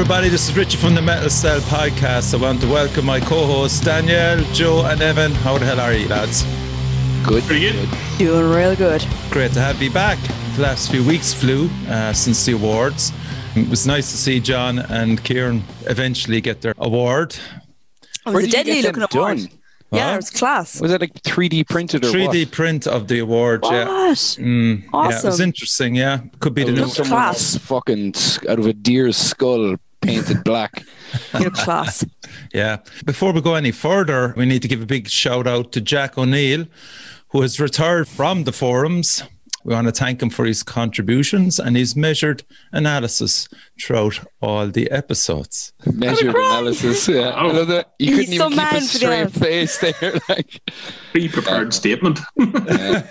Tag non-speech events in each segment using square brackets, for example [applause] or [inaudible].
everybody, this is Richie from the Metal Cell podcast. I want to welcome my co hosts Danielle, Joe, and Evan. How the hell are you, lads? Good. Pretty good. Doing real good. Great to have you back. The last few weeks flew uh, since the awards. It was nice to see John and Kieran eventually get their award. It was a deadly looking award. done? Yeah, Huh? it was class. Was it like 3D printed or 3D what? print of the award, What? yeah. Mm, Yeah, it was interesting, yeah. Could be the Out new of Look class. Fucking out of a deer's skull painted black. [laughs] You look class. Yeah. Before we go any further, we need to give a big shout out to Jack O'Neill, who has retired from the forums. We want to thank him for his contributions and his measured analysis throughout all the episodes. Measured analysis. Yeah. Oh. I Oh. love that. You He's couldn't so even keep mad a for the straight analysis. face there. [laughs] Like, Pre-prepared statement. yeah.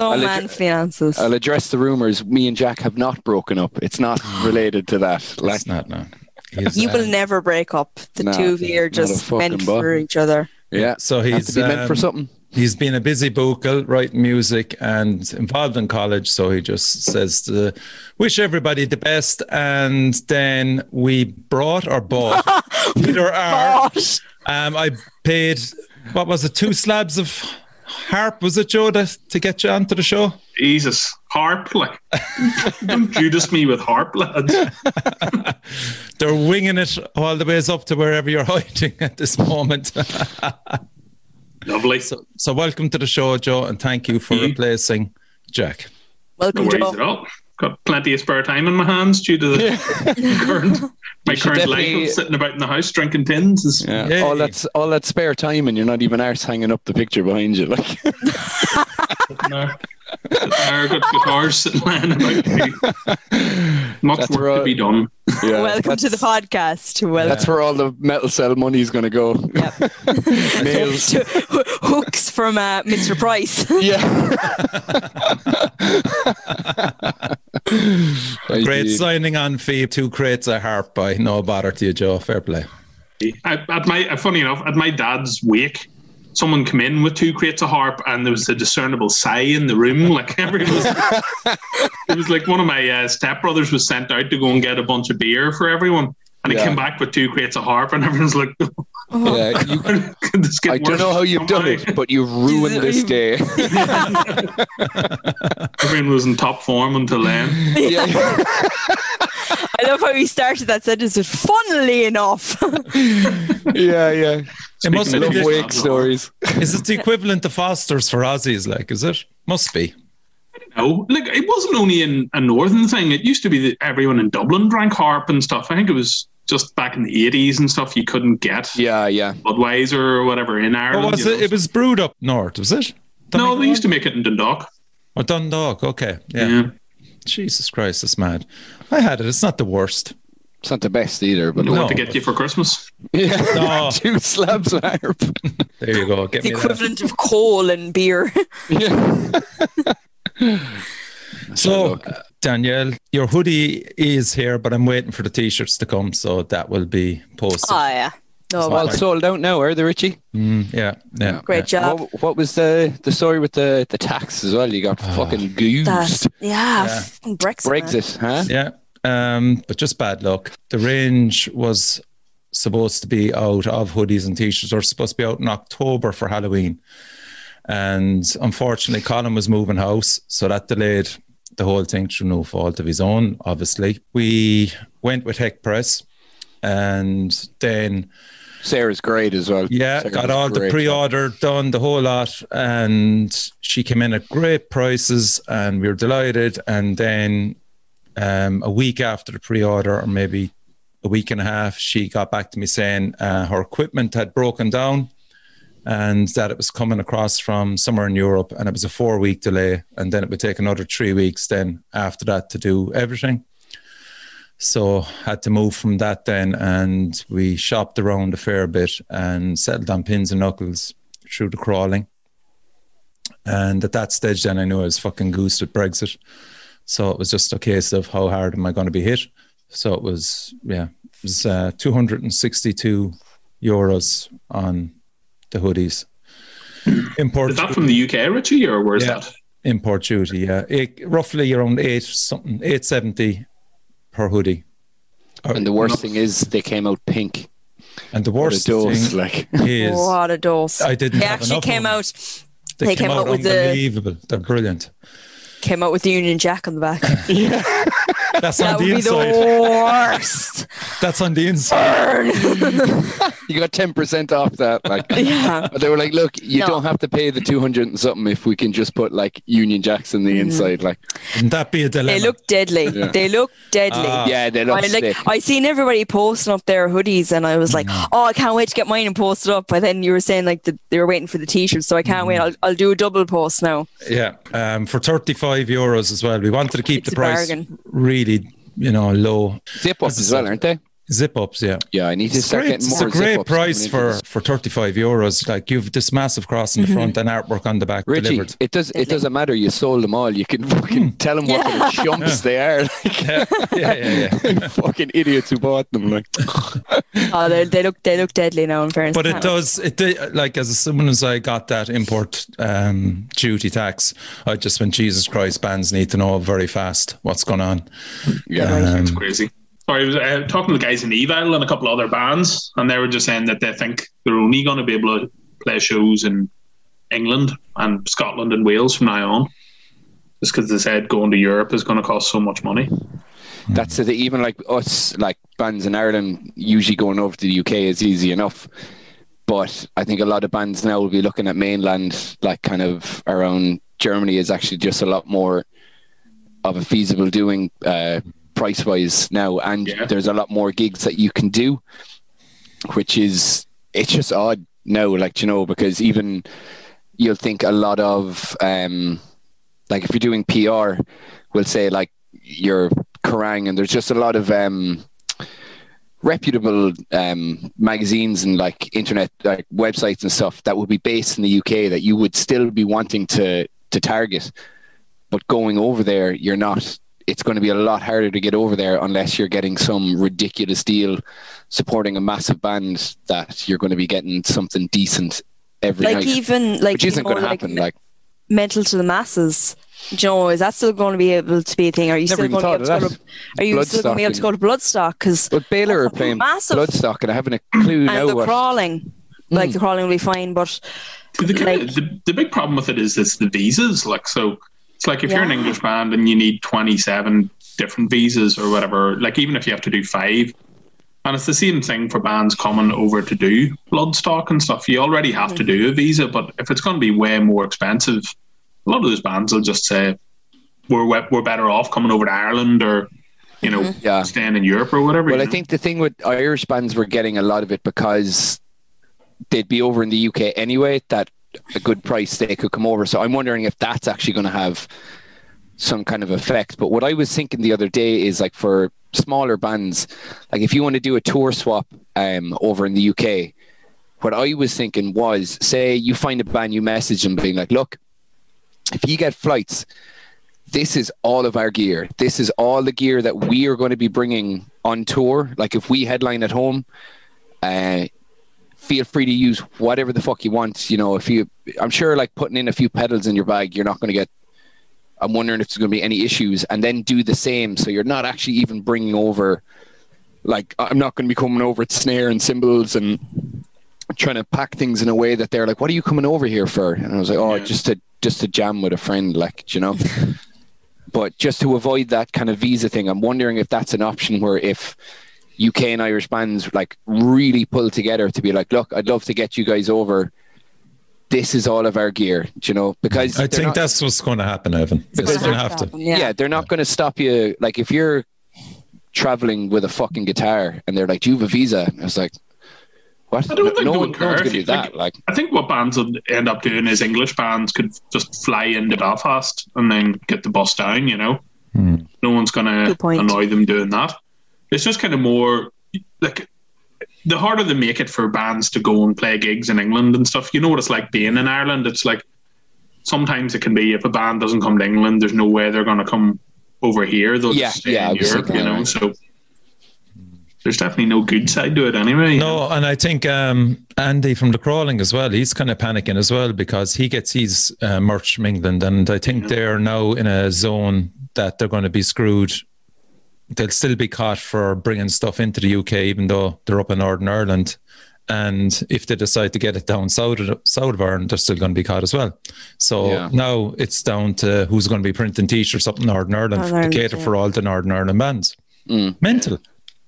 Oh [laughs] I'll man, adju- finances. I'll address the rumors. Me and Jack have not broken up. It's not [gasps] related to that. Like, It's not, no. He's, You will um, never break up. The No, two of you are just meant bug. for each other. yeah. So he's to be meant for um, something. He's been a busy buckle writing music and involved in college, so he just says to wish everybody the best. And then we brought or bought [laughs] either are. Gosh. Um, I paid what was it, two slabs of harp? Was it Joe to, to get you onto the show? Jesus, harp like. [laughs] Don't Judas me with harp, lads. [laughs] They're winging it all the ways up to wherever you're [laughs] hiding at this moment. Lovely. so, so welcome to the show, Joe, and thank you for Mhm. replacing Jack. Welcome, worries at Joe. All. Got plenty of spare time in my hands due to the [laughs] current my You should current life of sitting about in the house drinking tins. Is, Yeah. Yay. All that's all that spare time, and you're not even arse hanging up the picture behind you. Like, [laughs] sitting there. Got guitars sitting lying about. Much That's work right. to be done. yeah, Welcome to the podcast. Welcome. That's where all the metal cell money is going to go. Yep. [laughs] Nails. [laughs] to h- hooks from uh, Mr. Price. [laughs] yeah. Great signing on fee, two crates of harp by no bother to you, Joe. Fair play. At, at my, funny enough, at my dad's wake, someone came in with two crates of harp, and there was a discernible sigh in the room. [laughs] Like everyone was, [laughs] it was like one of my uh, stepbrothers was sent out to go and get a bunch of beer for everyone, and he came back with two crates of harp, and [laughs] everyone's like, Yeah, you, this I don't know how you've done it, but you've ruined this day. Everyone was in top form until then. yeah. I love how he started that sentence with funnily enough. yeah, yeah. It must Speaking be of Love the- wake stories. [laughs] Is it the equivalent to Foster's for Aussies? Like, is it? Must be. No, like it wasn't only in a northern thing. It used to be that everyone in Dublin drank harp and stuff. I think it was just back in the eighties and stuff. You couldn't get Yeah, yeah. Budweiser or whatever in Ireland. What was it? know. It was brewed up north, was it? no, they used to make it in Dundalk. Or Dundalk. Okay. Yeah. Yeah. Jesus Christ, that's mad. I had it. It's not the worst. It's not the best either, but Know No. what to get you for Christmas. [laughs] yeah. No. [laughs] Two slabs of harp. There you go. Get the me that. equivalent of coal and beer. [laughs] Yeah. So, Look. uh, Danielle, your hoodie is here, but I'm waiting for the t-shirts to come, so that will be posted. Oh, yeah. No, It's well, All sold out now, are they, Richie? Mm, yeah, yeah. great yeah. job. What, what was the the story with the, the tax as well? You got fucking goosed. Yeah, Yeah. fucking Brexit. man. Brexit, huh? Yeah, um, but just bad luck. The range was supposed to be out of hoodies and t-shirts, or supposed to be out in October for Halloween, and unfortunately, Colin was moving house, so that delayed the whole thing through no fault of his own. Obviously, we went with Heck Press, and then Sarah's great as well. yeah, Sarah got all the pre-order done, the whole lot, and she came in at great prices, and we were delighted. And then um, a week after the pre-order, or maybe a week and a half, she got back to me saying uh, her equipment had broken down, and that it was coming across from somewhere in Europe, and it was a four-week delay, and then it would take another three weeks then after that to do everything. So had to move from that then, and we shopped around a fair bit and settled on pins and knuckles through the crawling. And at that stage, then I knew I was fucking goosed at Brexit. So it was just a case of how hard am I going to be hit. So it was, yeah, it was uh, 262 euros on the hoodies. [clears throat] Import Is that from the UK, Richie, or where's Yeah. that? import duty, yeah, eight, roughly around eight something, eight seventy per hoodie. And the worst thing is they came out pink. and the What a worst dose, thing like [laughs] is What a dose. I didn't They have actually came out they, they came, came out, out with the- unbelievable. They're brilliant. Came out with the Union Jack on the back. [laughs] That's that on would the be the inside. worst. That's on the inside. [laughs] Burn. you got ten percent off that. Like [laughs] yeah. They were like, look, you No. don't have to pay the 200 and something if we can just put like Union Jacks in the Mm-hmm. inside. Like, Wouldn't that be a dilemma? They look deadly. Yeah. They look deadly. Ah. yeah, they look I like. I seen everybody posting up their hoodies and I was like, Mm. oh, I can't wait to get mine and post it up. But then you were saying like the, they were waiting for the t-shirts, so I can't Mm. wait. I'll, I'll do a double post now. Yeah, um, for 35 euros as well. We wanted to keep It's the price bargain. really, you know, low. Zip ups as well, aren't they? Zip ups, yeah. Yeah, I need to It's, start great. getting it's a great zip-ups price for, this. for 35 euros. Like you've this massive cross in the Mm-hmm. front and artwork on the back Richie, delivered. it does it doesn't matter. You sold them all. You can fucking tell them what kind of chumps they are. [laughs] Like, Yeah, yeah, yeah. yeah. [laughs] fucking idiots who bought them. Like, [laughs] Oh, they, they look they look deadly now. In fairness, But it does. It did, like as soon as I got that import um, duty tax, I just went, Jesus Christ, bands need to know very fast what's going on. yeah, It's Um, crazy. Sorry, I was uh, talking to the guys in Evil and a couple other bands, and they were just saying that they think they're only going to be able to play shows in England and Scotland and Wales from now on. Just because they said going to Europe is going to cost so much money. that's it. Even like us, like bands in Ireland, usually going over to the UK is easy enough. But I think a lot of bands now will be looking at mainland, like kind of around Germany, is actually just a lot more of a feasible doing uh, price wise now. And Yeah. there's a lot more gigs that you can do, which is, it's just odd now, like, you know, because even you'll think a lot of, um, like if you're doing PR, we'll say like your Kerrang, and there's just a lot of um, reputable um, magazines and like internet like websites and stuff that would be based in the UK that you would still be wanting to to target, but going over there, you're not. It's going to be a lot harder to get over there unless you're getting some ridiculous deal supporting a massive band that you're going to be getting something decent every like night, even like which isn't going to happen. Like Metal to the Masses. Do you know, is that still going to be able to be a thing? Are you Never still going to be able to go to, Are you still going to be able to go to Bloodstock? Because But Baylor are That's a playing massive- Bloodstock, and I haven't a clue now and the what. crawling, like hmm. the crawling will be fine, but The, kind Like- of, the, the big problem with it is it's the visas. Like, so it's like if you're an English band and you need 27 different visas or whatever, like even if you have to do five, and it's the same thing for bands coming over to do Bloodstock and stuff. You already have to mm-hmm. do a visa, but if it's going to be way more expensive, a lot of those bands will just say, we're, we- we're better off coming over to Ireland or, you know, mm-hmm. Yeah. staying in Europe or whatever. Well, I know? think the thing with Irish bands were getting a lot of it because they'd be over in the UK anyway. That a good price they could come over. So I'm wondering if that's actually going to have some kind of effect. But what I was thinking the other day is like for smaller bands, like if you want to do a tour swap um, over in the UK, what I was thinking was say you find a band, you message them being like, look, if you get flights, this is all of our gear. This is all the gear that we are going to be bringing on tour. Like if we headline at home, uh, feel free to use whatever the fuck you want. You know, if you, I'm sure like putting in a few pedals in your bag, you're not going to get. I'm wondering if there's going to be any issues, and then do the same. So you're not actually even bringing over. Like I'm not going to be coming over with snare and cymbals and trying to pack things in a way that they're like, "What are you coming over here for?" And I was like, "Oh, Yeah. just to just to jam with a friend, like you know." [laughs] but just to avoid that kind of visa thing, I'm wondering if that's an option where if UK and Irish bands like really pull together to be like, look, I'd love to get you guys over. This is all of our gear, you know, because I think not- that's what's going to happen, Evan. It's Because going to have to. happen, yeah. Yeah. they're not going to stop you. Like if you're traveling with a fucking guitar and they're like, "Do you have a visa?" And I was like, "What? I don't think no, one, would no one's going to do that." Like, I think what bands would end up doing is English bands could just fly into Belfast and then get the bus down, you know? Hmm. No one's going to annoy them doing that. It's just kind of more like the harder they make it for bands to go and play gigs in England and stuff. You know what it's like being in Ireland? It's like sometimes it can be if a band doesn't come to England, there's no way they're going to come over here. They'll Yeah, just stay yeah, in Europe, thinking you know? right. So there's definitely no good side to it anyway. you know? No, and I think um, Andy from the crawling as well. He's kind of panicking as well because he gets his uh, merch from England, and I think they're now in a zone that they're going to be screwed they'll still be caught for bringing stuff into the UK, even though they're up in Northern Ireland. And if they decide to get it down south of, south of Ireland, they're still going to be caught as well. So Yeah. now it's down to who's going to be printing t-shirts up in Northern Ireland Northern to cater yeah. for all the Northern Ireland bands. Mm. Mental.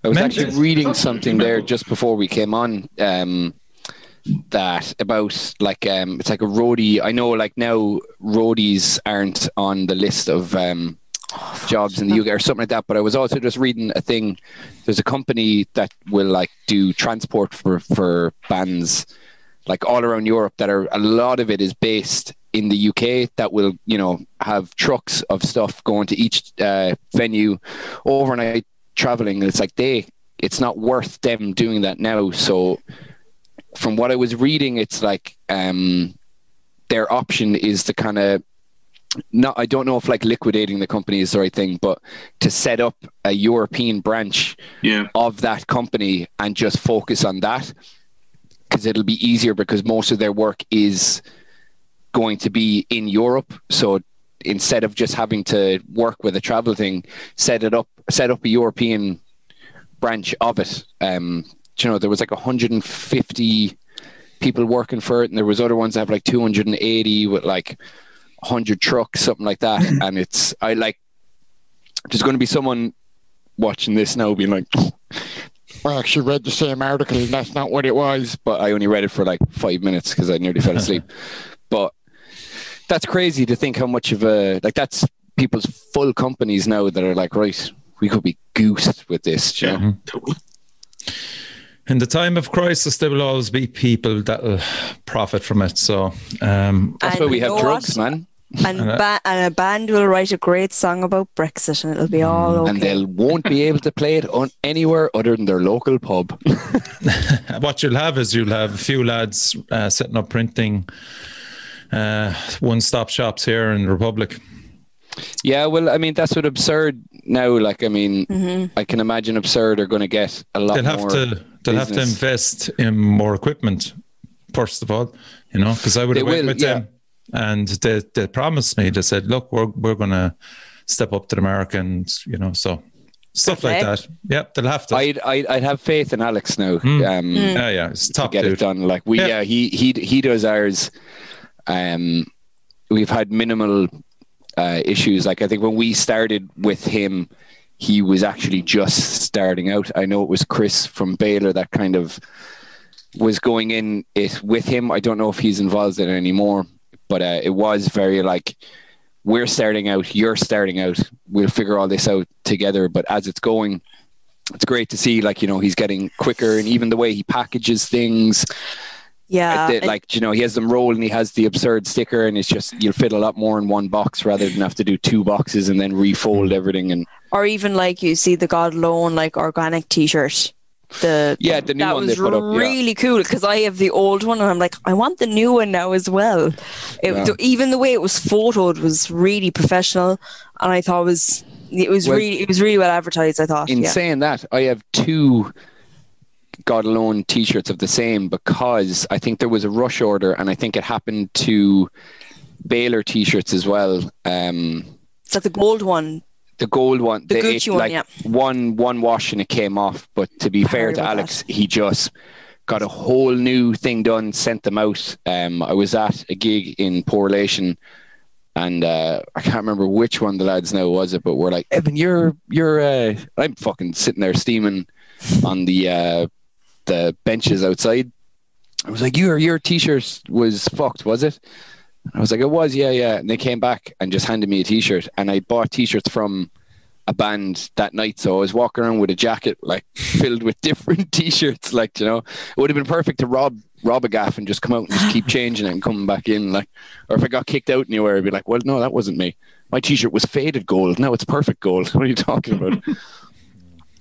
I was Mental. actually reading something there just before we came on. Um, that about like um, it's like a roadie. I know like now roadies aren't on the list of um, jobs in the UK or something like that. But I was also just reading a thing. There's a company that will like do transport for for bands like all around Europe that are a lot of it is based in the UK that will you know have trucks of stuff going to each uh, venue overnight traveling. It's like they it's not worth them doing that now. So from what I was reading, it's like um, their option is to kind of not. I don't know if like liquidating the company is the right thing, but to set up a European branch Yeah. of that company and just focus on that because it'll be easier because most of their work is going to be in Europe. So instead of just having to work with a travel thing, set it up, set up a European branch of it. Um, you know, there was like 150 people working for it, and there was other ones that have like 280 with like 100 trucks, something like that. And it's I like there's going to be someone watching this now being like, I actually read the same article, and that's not what it was. But I only read it for like five minutes because I nearly fell asleep. [laughs] but that's crazy to think how much of a like that's people's full companies now that are like, right, we could be goosed with this. You know? Yeah. Totally. In the time of crisis, there will always be people that will profit from it. So, um, That's And why we have drugs, what? man. And, And, uh, ba- and a band will write a great song about Brexit and it'll be all okay. And they'll won't be able to play it on anywhere other than their local pub. [laughs] what you'll have is you'll have a few lads uh, setting up printing uh, one-stop shops here in the Republic. yeah, well, I mean, that's what absurd now. Like, I mean, Mm-hmm. I can imagine absurd are going to get a lot They'll have more. to they'll have to invest in more equipment first of all, you know, because I would They have went will, with yeah. them and they they promised me. They said, "Look, we're we're going to step up to the mark," and you know, so stuff like that. Yep, they'll have to. I'd, I'd I'd have faith in Alex now. Hmm. Um, yeah, yeah, it's to top get it done. Like we, Yeah. yeah, he he he does ours. Um, we've had minimal uh, issues. Like I think when we started with him, he was actually just starting out. I know it was Chris from Baylor that kind of was going in it with him. I don't know if he's involved in it anymore, but uh, it was very like we're starting out, you're starting out. We'll figure all this out together. But as it's going, it's great to see like you know he's getting quicker and even the way he packages things yeah. the- and- like you know he has them roll and he has the absurd sticker and it's just you'll fit a lot more in one box rather than have to do two boxes and then refold everything and or even like you see the God Alone like organic t-shirt. The Yeah, the new that one was they put up, yeah. really cool because I have the old one and I'm like I want the new one now as well. It, Yeah. even the way it was photoed was really professional, and I thought it was it was Well- really it was really well advertised. I thought. in yeah. saying that I have two God Alone t-shirts of the same because I think there was a rush order and I think it happened to Baylor t-shirts as well um It's like the gold one. The gold one The the- Gucci one, like yeah. one one wash and it came off. But to be fair to alex he just got a whole new thing done sent them out. Um i was at a gig in Portland and uh i can't remember which one the lads now was it but we're like evan you're you're uh i'm fucking sitting there steaming on the uh the benches outside. I was like your your t-shirt was fucked was it I was like, it was, yeah, yeah. And they came back and just handed me a T-shirt, and I bought T-shirts from a band that night. So I was walking around with a jacket like [laughs] filled with different [laughs] T-shirts. Like you know, it would have been perfect to rob rob a gaff and just come out and just keep [laughs] changing it and coming back in. Like, or if I got kicked out anywhere, I'd be like, well, no, that wasn't me. My T-shirt was faded gold. Now it's perfect gold. What are you talking about?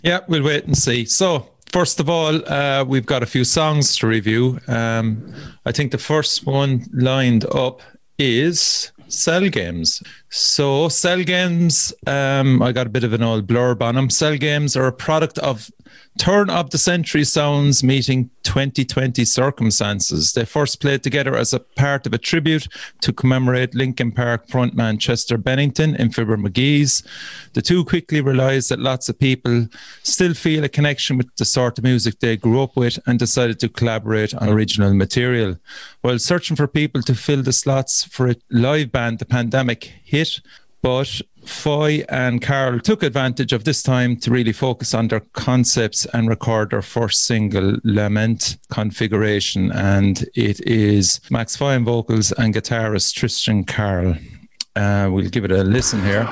Yeah, we'll wait and see. So, first of all, uh, we've got a few songs to review. Um, I think the first one lined up is Cell Games. So, Cell Games, um, I got a bit of an old blurb on them. Cell Games are a product of Turn of the Century Sounds meeting 2020 circumstances. They first played together as a part of a tribute to commemorate Linkin Park frontman Chester Bennington in Fibber Magee's. The two quickly realised that lots of people still feel a connection with the sort of music they grew up with and decided to collaborate on original material. While searching for people to fill the slots for a live band, the pandemic hit. But Foy and Carl took advantage of this time to really focus on their concepts and record their first single, Lament Configuration. And it is Max Foy on vocals and guitarist Tristan Carl. Uh, we'll give it a listen here.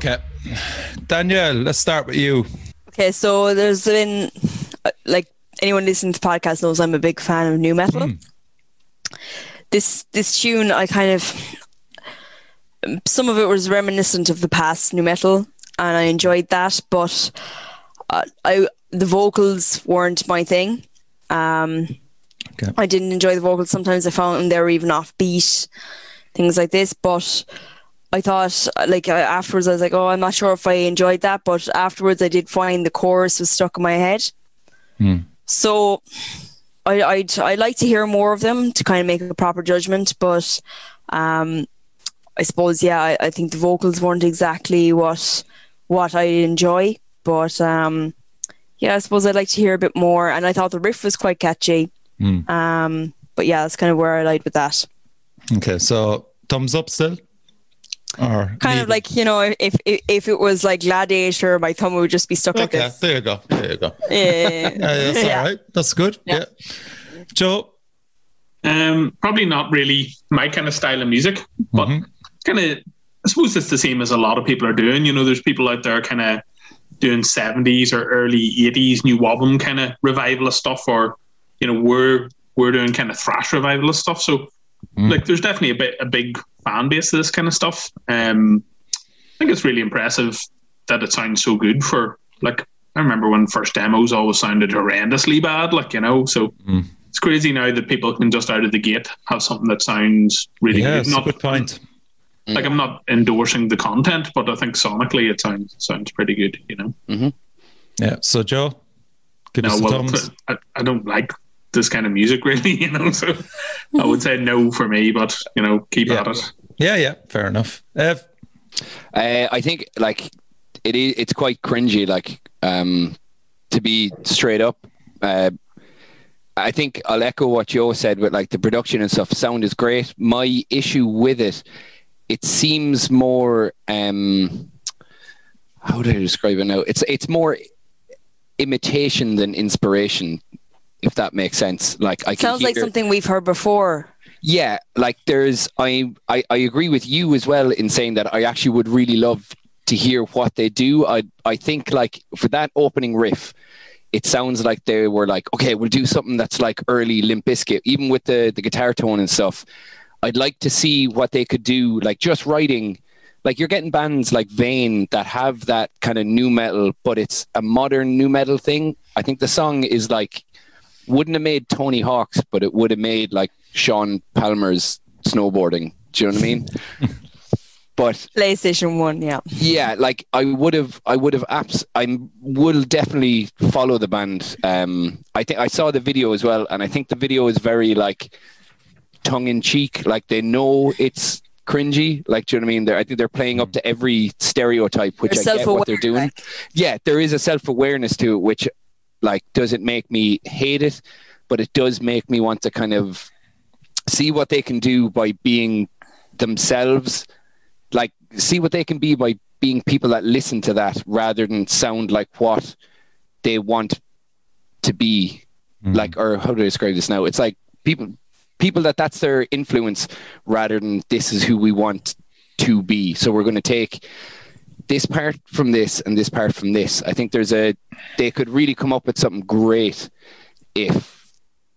Okay. Danielle, let's start with you. Okay, so there's been uh, like anyone listening to the podcast knows I'm a big fan of nu metal. This this tune, I kind of some of it was reminiscent of the past nu metal, and I enjoyed that. But uh, I the vocals weren't my thing. Um, Okay. I didn't enjoy the vocals. Sometimes I found they were even offbeat, things like this. But I thought, like uh, afterwards, I was like, oh, I'm not sure if I enjoyed that. But afterwards, I did find the chorus was stuck in my head. So I I'd I like to hear more of them to kind of make a proper judgment. But um, I suppose yeah, I, I think the vocals weren't exactly what what I enjoy. But um, yeah, I suppose I'd like to hear a bit more. And I thought the riff was quite catchy. Um, but yeah, that's kind of where I lied with that. Okay, so thumbs up still? Or Kind leave of like you know, if if, if it was like Gladiator, my thumb would just be stuck like Okay, this. there you go. There you go. [laughs] Yeah, Yeah, that's Yeah. all right. That's good. Yeah. Yeah. Joe. Um, probably not really my kind of style of music, but Mhm. kind of. I suppose it's the same as a lot of people are doing. You know, there's people out there kind of doing 70s or early 80s new album kind of revivalist stuff, or you know, we're we're doing kind of thrash revivalist stuff. So, Mm. like, there's definitely a bit a big fan base of this kind of stuff. Um, I think it's really impressive that it sounds so good for like. I remember when first demos always sounded horrendously bad, like you know. So Mm. it's crazy now that people can just out of the gate have something that sounds really Yeah, good. it's a good point. Like I'm not endorsing the content, but I think sonically it sounds sounds pretty good. You know. Yeah. So Joe, give us No, the well, thumbs. I, I don't like this kind of music [laughs] really. You know, so I would say no for me. But you know, keep Yeah. at it. Yeah, yeah, fair enough. Ev, Uh, I think like it is. It's quite cringy. Like um, to be straight up. Uh, I think I'll echo what Joe said with like the production and stuff. Sound is great. My issue with it, it seems more. Um, how do I describe it now? It's it's more imitation than inspiration, if that makes sense. Like I can Sounds like something we've heard before. yeah, like there's I, I I agree with you as well in saying that I actually would really love to hear what they do. I I think like for that opening riff, it sounds like they were like, okay, we'll do something that's like early Limp Bizkit, even with the the guitar tone and stuff. I'd like to see what they could do, like just writing. Like you're getting bands like Vane that have that kind of nu metal, but it's a modern nu metal thing. I think the song is like wouldn't have made Tony Hawk's, but it would have made like Shaun Palmer's snowboarding. Do you know what I mean? [laughs] but PlayStation One, yeah. yeah, like I would have, I would have apps. I will definitely follow the band. Um, I think I saw the video as well, and I think the video is very like tongue in cheek. Like they know it's cringy. Like, do you know what I mean? They're, I think they're playing up to every stereotype, which They're I get what they're self-aware, doing. Yeah, there is a self awareness to it, which like doesn't make me hate it, but it does make me want to kind of see what they can do by being themselves. Like see what they can be by being people that listen to that rather than sound like what they want to be. Mm. like or how do i describe this now? It's like people people that that's their influence rather than this is who we want to be. So we're going to take this part from this and this part from this i think there's a they could really come up with something great if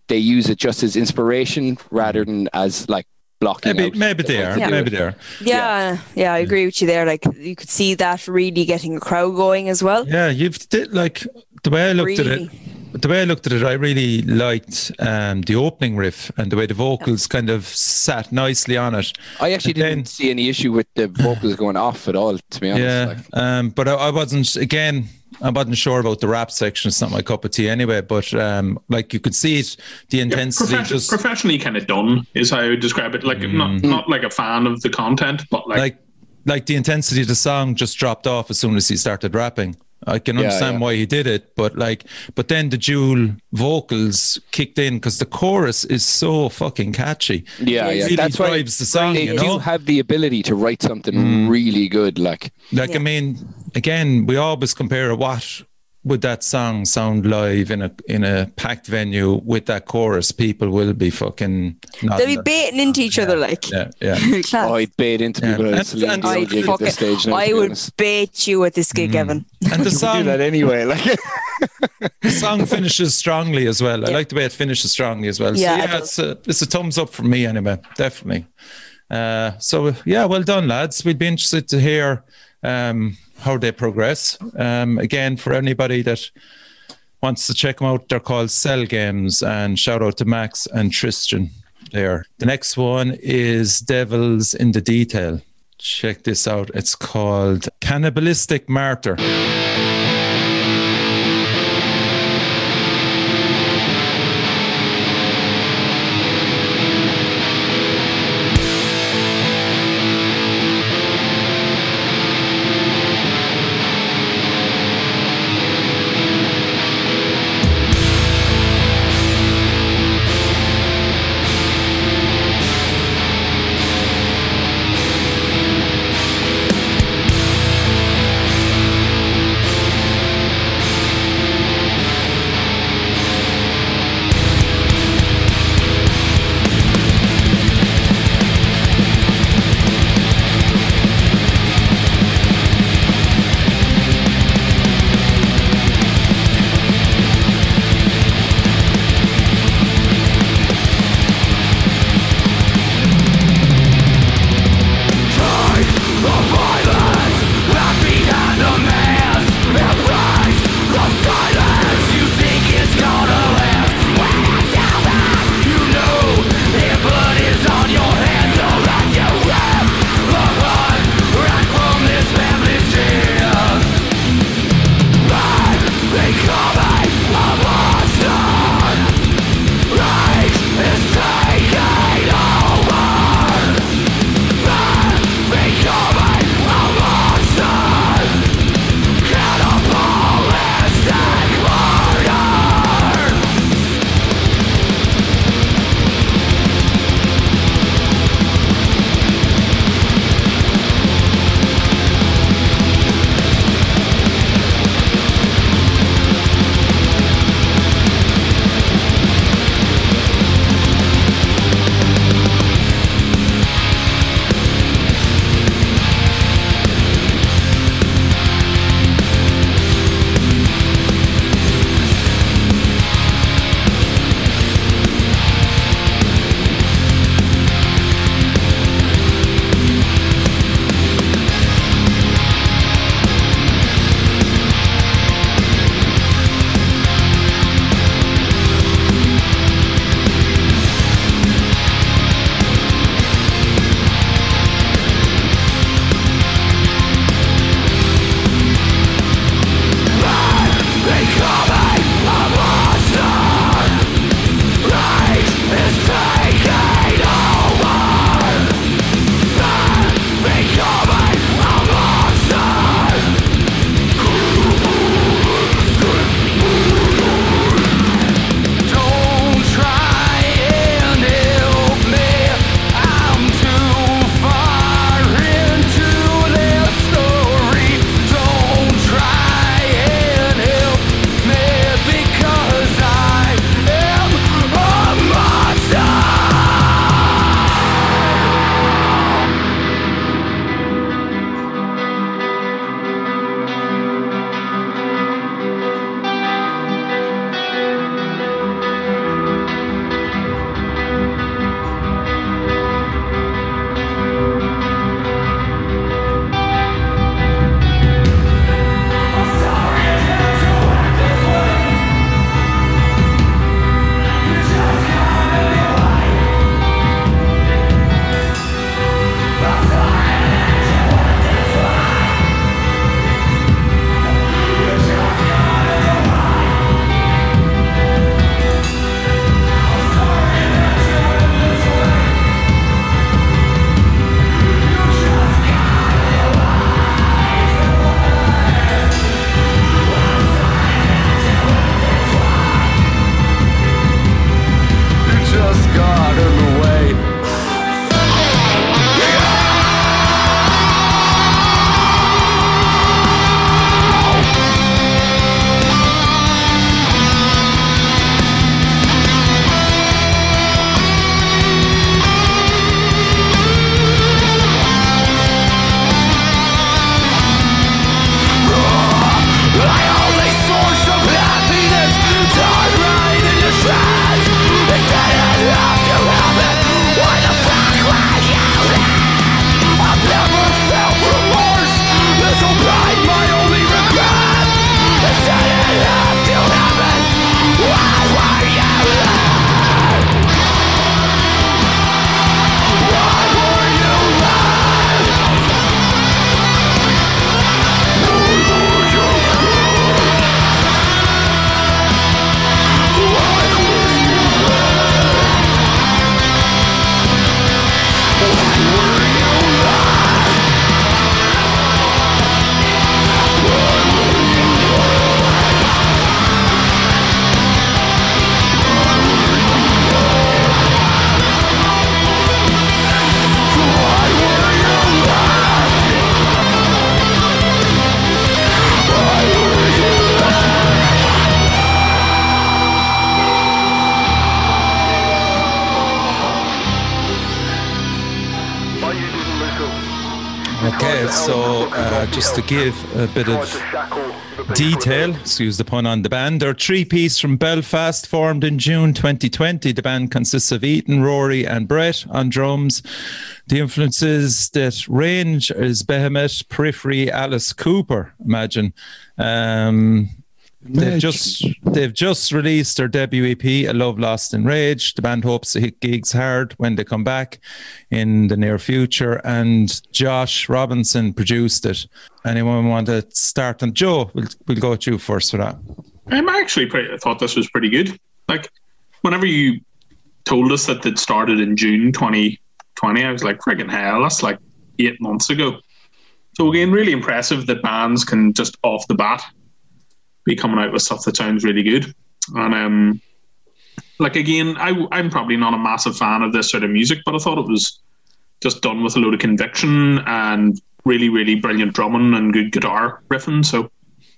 they use it just as inspiration rather than as like blocking maybe out maybe they are. Yeah. Maybe they are. Yeah, yeah, I agree with you there. Like you could see that really getting a crowd going as well. Yeah, you've did like the way I looked at it. The way I looked at it, I really liked um, the opening riff and the way the vocals kind of sat nicely on it. I actually And didn't see any issue with the vocals going off at all, to be honest. Yeah, Like, um, but I, I wasn't again. I wasn't sure about the rap section. It's not my cup of tea anyway. But um, like you could see it, the intensity Yeah, intensity profession- just professionally kind of done is how I would describe it. Like not not like a fan of the content, but like, like like the intensity of the song just dropped off as soon as he started rapping. I can Yeah, understand yeah. why he did it, but like, but then the dual vocals kicked in because the chorus is so fucking catchy. yeah, It yeah. really That's why drives the song. they You do have the ability to write something Mm. really good. Like, like Yeah. I mean, again, we always compare a what would that song sound live in a in a packed venue with that chorus. People will be fucking. They'll be their- baiting into each other like Yeah, [laughs] yeah. class. oh, I'd bait into Yeah. people And- at Celine and- Dion I'd at fucking- this stage. Now, I would bait you at this gig, Evan. And the We do song, that anyway. Like, [laughs] the song finishes strongly as well. I like the way it finishes strongly as well. Yeah, so it yeah, it's a, it's a thumbs up from me anyway, definitely. Uh, so yeah, well done, lads. We'd be interested to hear um, how they progress. Um, again, for anybody that wants to check them out, they're called Cell Games. And shout out to Max and Tristan there. The next one is Devils in the Detail. Check this out. It's called Cannibalistic Martyr. To give a bit of detail, excuse the pun on the band, they're three piece from Belfast formed in June 2020. The band consists of Ethan, Rory, and Brett on drums. The influences that range is Behemoth, Periphery, Alice Cooper, imagine. Um, They've just they've just released their debut EP, A Love Lost in Rage. The band hopes to hit gigs hard when they come back in the near future. And Josh Robinson produced it. Anyone want to start? And Joe, we'll we'll go to you first for that. I'm actually pretty, I thought this was pretty good. Like, whenever you told us that it started in June 2020, I was like, friggin' hell, that's like eight months ago. So, again, really impressive that bands can just off the bat be coming out with stuff that sounds really good. And, um, like, again, I, I'm probably not a massive fan of this sort of music, but I thought it was just done with a load of conviction and really, really brilliant drumming and good guitar riffing. So,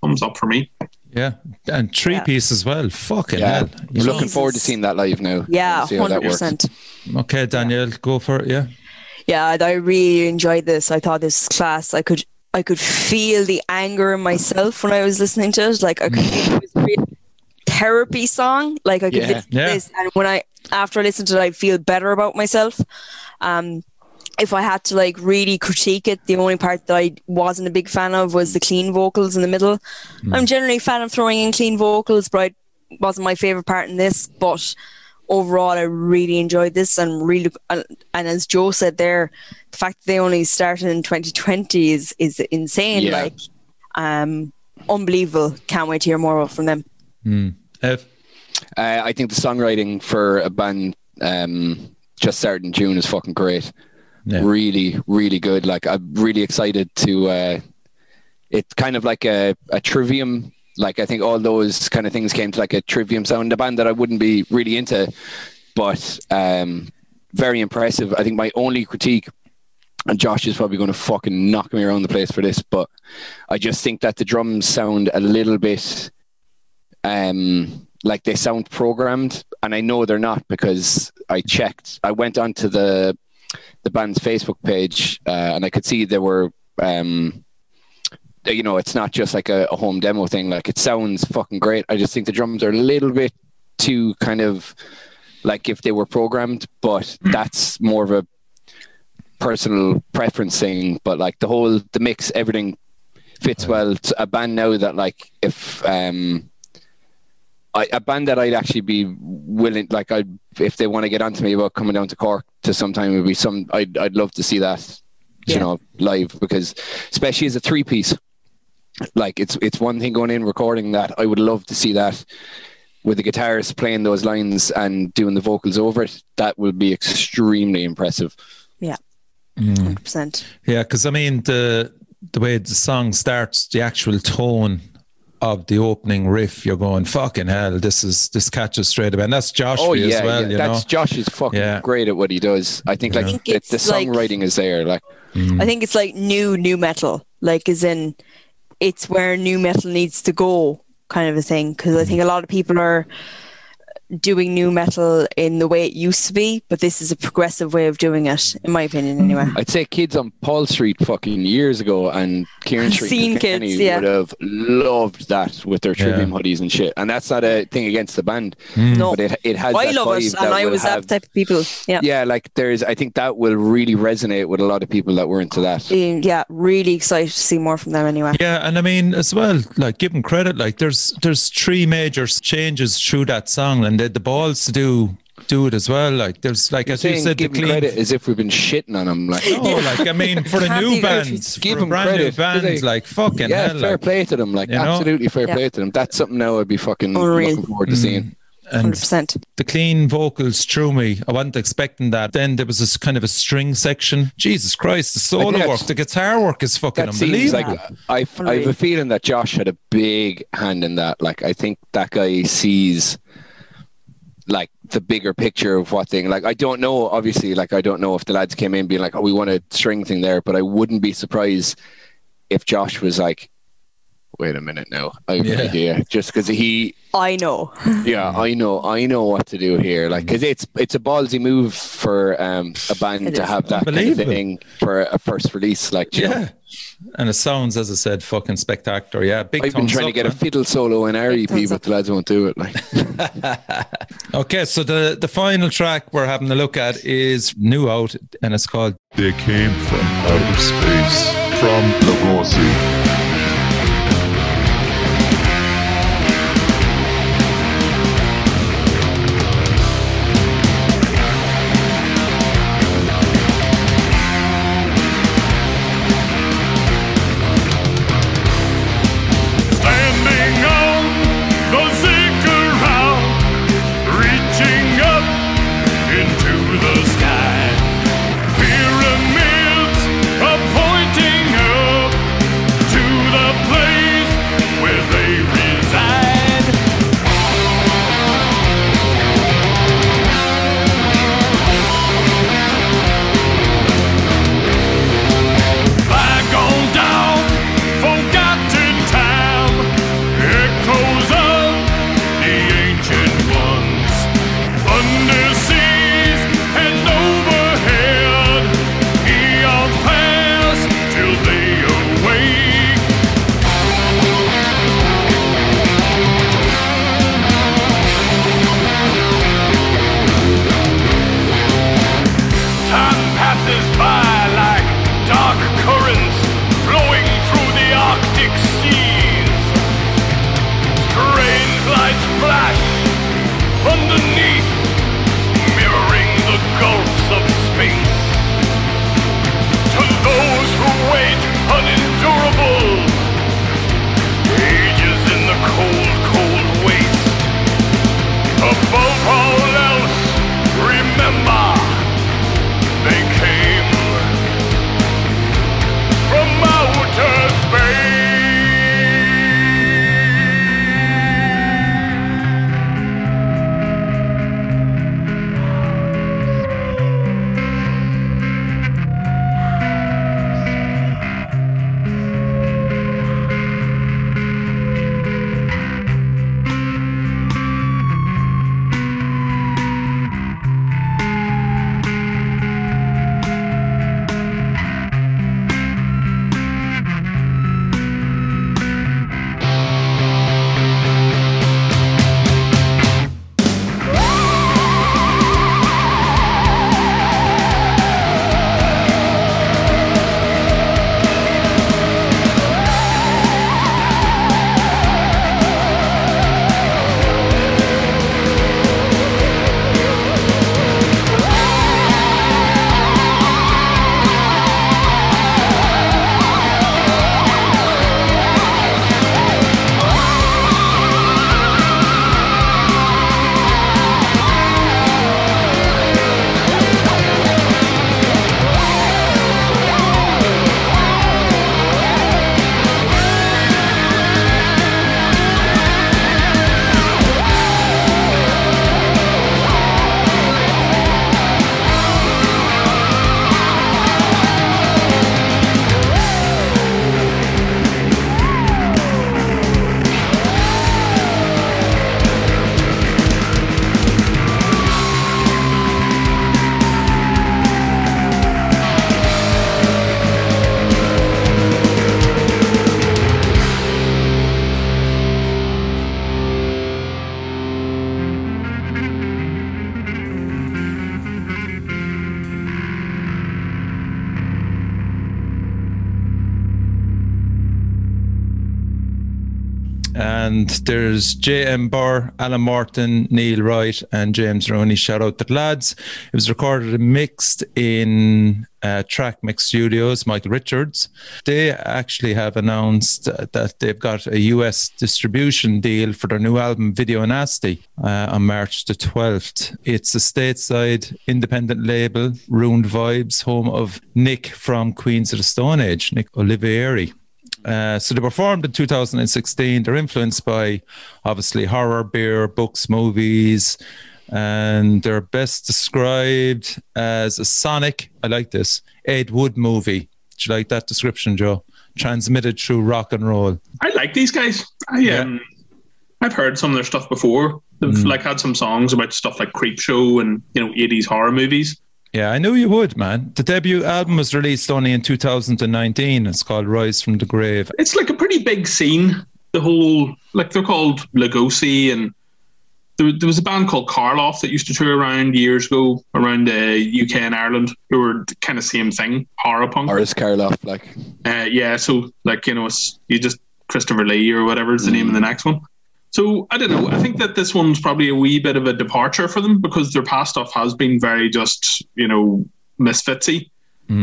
thumbs up for me. Yeah, and three Yeah. piece as well. Fucking Yeah, hell. we're looking forward to seeing that live now. Yeah, See how that hundred percent. Okay, Danielle, go for it. Yeah. Yeah, I- I really enjoyed this. I thought this class. I could I could feel the anger in myself when I was listening to it. Like I could feel it was a real therapy song. Like I could Yeah. listen to this and when I after I listened to it I feel better about myself. Um if I had to like really critique it, the only part that I wasn't a big fan of was the clean vocals in the middle. I'm generally a fan of throwing in clean vocals, but it wasn't my favorite part in this. But overall, I really enjoyed this and really, and and as Joe said there, the fact that they only started in 2020 is is insane. Yeah. Like, um, unbelievable. Can't wait to hear more from them. Ev? Uh, I think the songwriting for a band um, just started in June is fucking great. Yeah. Really, really good. Like I'm really excited to. Uh, it's kind of like a, a trivium. Like I think all those kind of things came to like a trivium sound. A band that I wouldn't be really into, but um, very impressive. I think my only critique, and Josh is probably going to fucking knock me around the place for this, but I just think that the drums sound a little bit um like they sound programmed and I know they're not because I checked I went onto the the band's Facebook page uh, and I could see there were um Uh, you know it's not just like a, a home demo thing. Like it sounds fucking great. I just think the drums are a little bit too kind of like if they were programmed but hmm. that's more of a personal preference thing. But like the whole the mix everything fits hmm. well. To a band now that like if um I, a band that I'd actually be willing, like, I if they want to get onto me about coming down to Cork to sometime, it would be some. I'd I'd love to see that, you know, live. Because especially as a three piece, like it's it's one thing going in recording that. I would love to see that with the guitarist playing those lines and doing the vocals over it. That would be extremely impressive. Yeah, Mm. percent. Yeah, because I mean the the way the song starts, the actual tone of the opening riff, you're going fucking hell. This is this catches straight away, and that's Josh Oh yeah, as well. yeah. You that's know, Josh is fucking Yeah. great at what he does. I think like I think the, it's the like- songwriting is there. Like I think it's like new nu metal, like is in it's where nu metal needs to go, kind of a thing. Because I think a lot of people are doing nu metal in the way it used to be, but this is a progressive way of doing it, in my opinion, anyway. I'd say kids on Paul Street fucking years ago and Kieran Street seen kids, yeah. would have loved that with their Trivium hoodies and shit. And that's not a thing against the band, hmm. No, but it it has I that love vibe it, and I will was have, that type of people. Yeah. Yeah, like there's I think that will really resonate with a lot of people that were into that. Yeah, really excited to see more from them anyway. Yeah, and I mean as well, like give them credit. Like there's there's three major changes through that song, and they had the balls to do do it as well. Like there's like as you said, the give them clean. credit as if we've been shitting on them. Like, Oh, like I mean, for the new be bands, Give for a them brand credit, new bands, they? like fucking yeah, hell, fair like, play to them. Like, you know? absolutely fair Yeah. play to them. That's something now I'd be fucking Unreal. looking forward to mm. seeing. And 100%. the clean vocals threw me. I wasn't expecting that. Then there was this kind of a string section. Jesus Christ, the solo think work, the guitar work is fucking That seems unbelievable. like I, I have a feeling that Josh had a big hand in that. Like I think that guy sees like the bigger picture of what thing. Like I don't know, obviously, like I don't know if the lads came in being like, "Oh, we want a string thing there," but I wouldn't be surprised if Josh was like, "Wait a minute, now I have Yeah. an idea," just because he I know. yeah, I know, I know what to do here. Like, because it's it's a ballsy move for um, a band It to have that kind of thing for a first release. Like, you know. yeah. And it sounds, as I said, fucking spectacular. Yeah, big I've been thumbs trying to up, get a fiddle solo in our EP, but up. the lads won't do it. Like, [laughs] Okay, so the, the final track we're having a look at is new out and it's called They came from outer space, from Lugosi. There's J.M. Burr, Alan Martin, Neil Wright, and James Rooney. Shout out to the lads. It was recorded and mixed in uh, Track Mix Studios, Michael Richards. They actually have announced uh, that they've got a US distribution deal for their new album, Video Nasty, uh, on March the 12th. It's a stateside independent label, Ruined Vibes, home of Nick from Queens of the Stone Age, Nick Oliveri. Uh, so they were formed in 2016. They're influenced by obviously horror, beer, books, movies, and they're best described as a sonic. I like this Ed Wood movie. Do you like that description, Joe? Transmitted through rock and roll. I like these guys. I Yeah. um, I've heard some of their stuff before. They've Mm. like had some songs about stuff like Creep Show and you know 80s horror movies. Yeah, I knew you would, man. The debut album was released only in 2019. It's called Rise from the Grave. It's like a pretty big scene. The whole like they're called Lugosi and there, there was a band called Karloff that used to tour around years ago around the UK and Ireland who were kind of same thing, horror punk. Boris Karloff, like Uh, yeah, so like you know, it's you just Christopher Lee or whatever is the name of the next one. So I don't know. I think that this one's probably a wee bit of a departure for them because their past stuff has been very just you know misfitsy.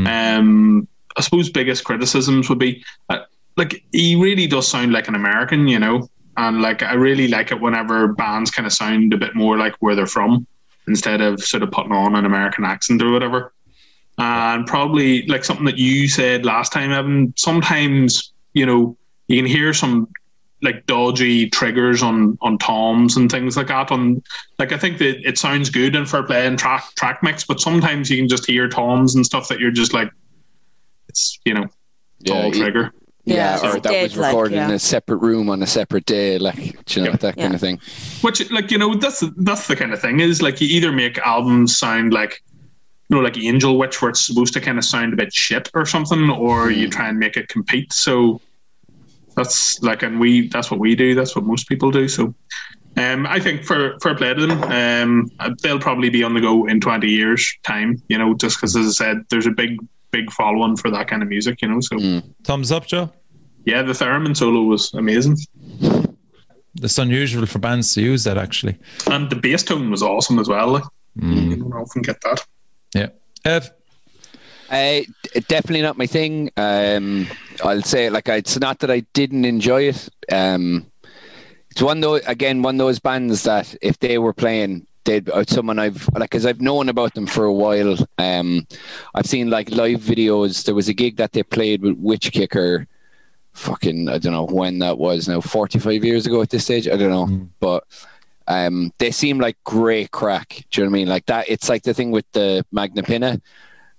Um, I suppose biggest criticisms would be uh, like he really does sound like an American, you know, and like I really like it whenever bands kind of sound a bit more like where they're from instead of sort of putting on an American accent or whatever and probably like something that you said last time, Evan. Sometimes you know you can hear some like dodgy triggers on on toms and things like that. On like I think that it sounds good in fair play and track track mix, but sometimes you can just hear toms and stuff that you're just like, it's you know, it's Yeah, all it- trigger. yeah, Yeah, or that dead, was like, recorded in a separate room on a separate day, like you know Yep. that kind Yeah. of thing. Which like you know that's that's the kind of thing is like you either make albums sound like you know like Angel Witch where it's supposed to kind of sound a bit shit or something, or you hmm. try and make it compete. So that's like and we that's what we do. That's what most people do. So. Um, I think for for play to them, um, they'll probably be on the go in twenty years' time. You know, just because, as I said, there's a big, big following for that kind of music. You know, so Thumbs up, Joe. yeah, the theremin solo was amazing, It's unusual for bands to use that, actually. and the bass tone was awesome as well. Like, you don't often get that. Yeah. Ev, Uh, definitely not my thing. Um, I'll say like it's not that I didn't enjoy it. Um, it's one though again one of those bands that if they were playing, they'd uh, someone I've like because I've known about them for a while. Um, I've seen like live videos. There was a gig that they played with Witch Kicker. Fucking I don't know when that was now. Forty five years ago at this stage. I don't know, but um, they seem like great crack. Do you know what I mean? Like that. It's like the thing with the Magna Pinna.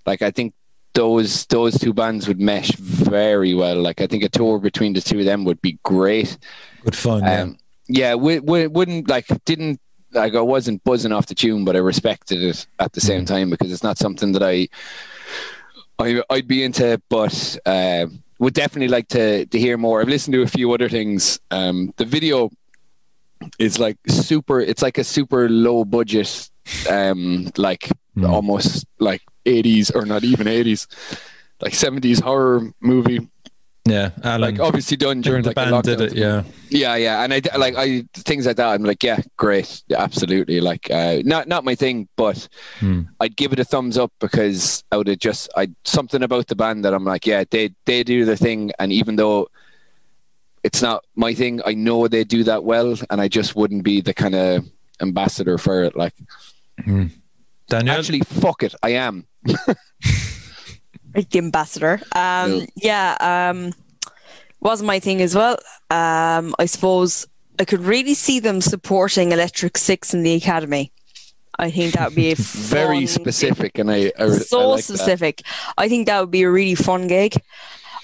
Like I think those those two bands would mesh very well. Like I think a tour between the two of them would be great. good fun. yeah. Um, yeah, we, we wouldn't like didn't like I wasn't buzzing off the tune, but I respected it at the same time because it's not something that I I I'd be into, but uh, would definitely like to to hear more. I've listened to a few other things. Um, the video is like super. It's like a super low budget, um, like almost like eighties or not even eighties, like seventies horror movie. yeah. Alan. Like obviously done during the like band did lockdown it, yeah. yeah, yeah, and I like I things like that. I'm like, yeah, great, yeah, absolutely. Like, uh, not not my thing, but Hmm. I'd give it a thumbs up because I would have just I something about the band that I'm like, yeah, they they do the thing, and even though it's not my thing, I know they do that well, and I just wouldn't be the kind of ambassador for it. Like, Daniel, actually, fuck it, I am. [laughs] like the ambassador. Um, yeah, um, wasn't my thing as well. Um, I suppose I could really see them supporting Electric Six in the academy. I think that would be a [laughs] Very specific, and I, I, I so like that. specific. I think that would be a really fun gig.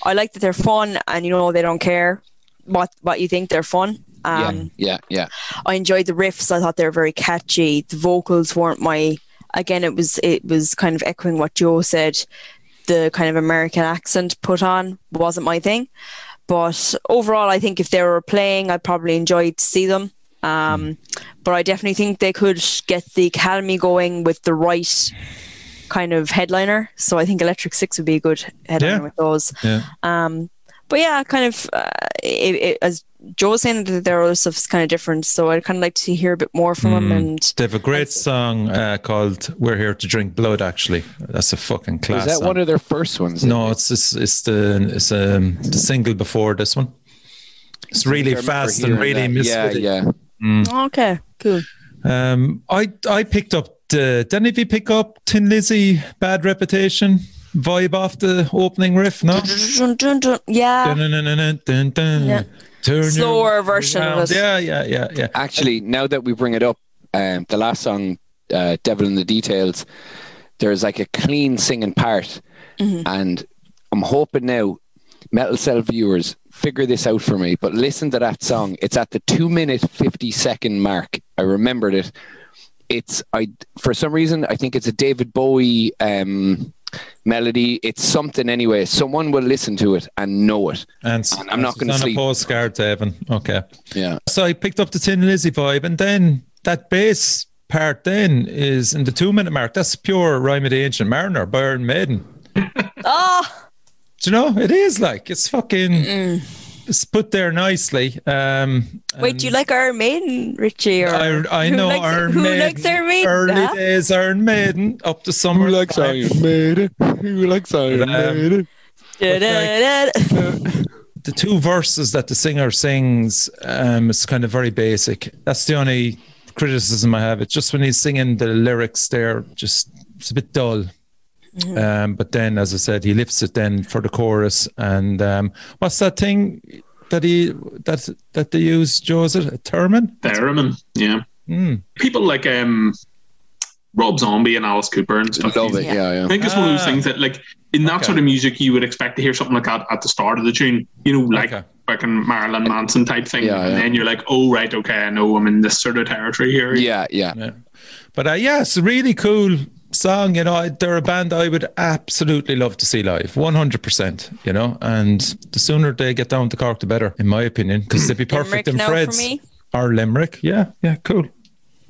I like that they're fun, and you know they don't care what what you think. They're fun. Um, yeah, yeah, yeah. I enjoyed the riffs. I thought they were very catchy. The vocals weren't my. Again, it was it was kind of echoing what Joe said. The kind of American accent put on wasn't my thing, but overall, I think if they were playing, I'd probably enjoy to see them. Um, But I definitely think they could get the academy going with the right kind of headliner. So I think Electric Six would be a good headliner Yeah. with those. yeah. Um, but yeah, kind of uh, it, it, as Joe was saying that their other stuff's kind of different, so I'd kind of like to hear a bit more from them. And They have a great song uh, called "We're Here to Drink Blood." Actually, that's a fucking class. Is that song. one of their first ones? No, it's it's, it's the it's um, the single before this one. It's really fast and really that. Yeah, misfitting. yeah. okay, cool. Um, I I picked up the. Did any of you pick up Thin Lizzy "Bad Reputation" vibe off the opening riff? No. Dun, dun, dun. Yeah. Yeah. Turn Slower version of around. it. Yeah, yeah, yeah, yeah. Actually, now that we bring it up, um, the last song, uh, "Devil in the Details," there's like a clean singing part, and I'm hoping now, Metal Cell viewers figure this out for me. But listen to that song; it's at the two minute fifty second mark. I remembered it. It's I for some reason I think it's a David Bowie um, melody. It's something anyway. Someone will listen to it and know it. And And I'm not gonna sleep. on sleep. a postcard to Evan. Okay. Yeah. So I picked up the Thin Lizzy vibe, and then that bass part then is in the two minute mark. That's pure Rime of the Ancient Mariner by Iron Maiden. [laughs] Oh, Do you know? It is like it's fucking. It's put there nicely. Um, wait, do you like Iron Maiden, Richie? Or I, I who know likes, Iron who Maiden. likes Iron Maiden? Early huh? days Iron Maiden up to summer. Who likes time. Iron Maiden? Who likes Iron Um, Maiden? [laughs] The two verses that the singer sings um, is kind of very basic. That's the only criticism I have. It's just when he's singing the lyrics, there just it's a bit dull. Um, but then, as I said, he lifts it then for the chorus. And um, what's that thing that he that that they use? Joe, is it theremin? Theremin, yeah. Mm. People like um, Rob Zombie and Alice Cooper and stuff. Love it. Yeah. Yeah, I think it's one of those Ah. things that, like, in that Okay. sort of music, you would expect to hear something like that at the start of the tune, you know, like Okay. fucking Marilyn Manson type thing. Yeah, and yeah. then you're like, oh, right, okay, I know I'm in this sort of territory here. Yeah, yeah. Yeah. But uh, yeah, it's really cool song. You know, they're a band I would absolutely love to see live, 100%. You know, and the sooner they get down to Cork, the better, in my opinion, because they'd be perfect Limerick in Fred's. me. Or Limerick. Yeah, yeah, cool.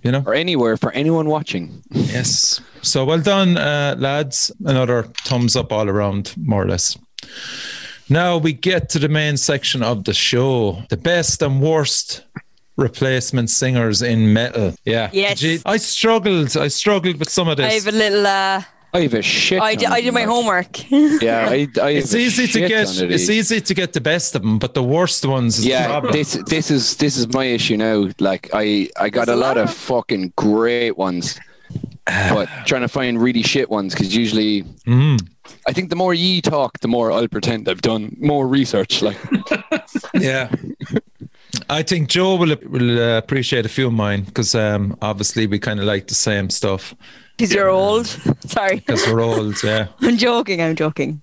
You know, Or anywhere for anyone watching. [laughs] yes. So well done, uh, lads. Another thumbs up all around, more or less. Now we get to the main section of the show the best and worst replacement singers in metal. Yeah. Yes. You- I struggled. I struggled with some of this. I have a little. Uh, I have a shit. I, did, ton I of did my them. homework. [laughs] Yeah, I, I have It's a easy to get. ton It's easy to get the best of them, but the worst ones is the Yeah, problem. this this is this is my issue now. Like I I got There's a a lot lot of of- fucking great ones, but [sighs] trying to find really shit ones because usually Mm. I think the more ye talk, the more I'll pretend I've done more research. Like [laughs] Yeah. I think Joe will will uh, appreciate a few of mine because um, obviously we kind of like the same stuff Because you're old. [laughs] Sorry. because we're old. Yeah. [laughs] I'm joking. I'm joking.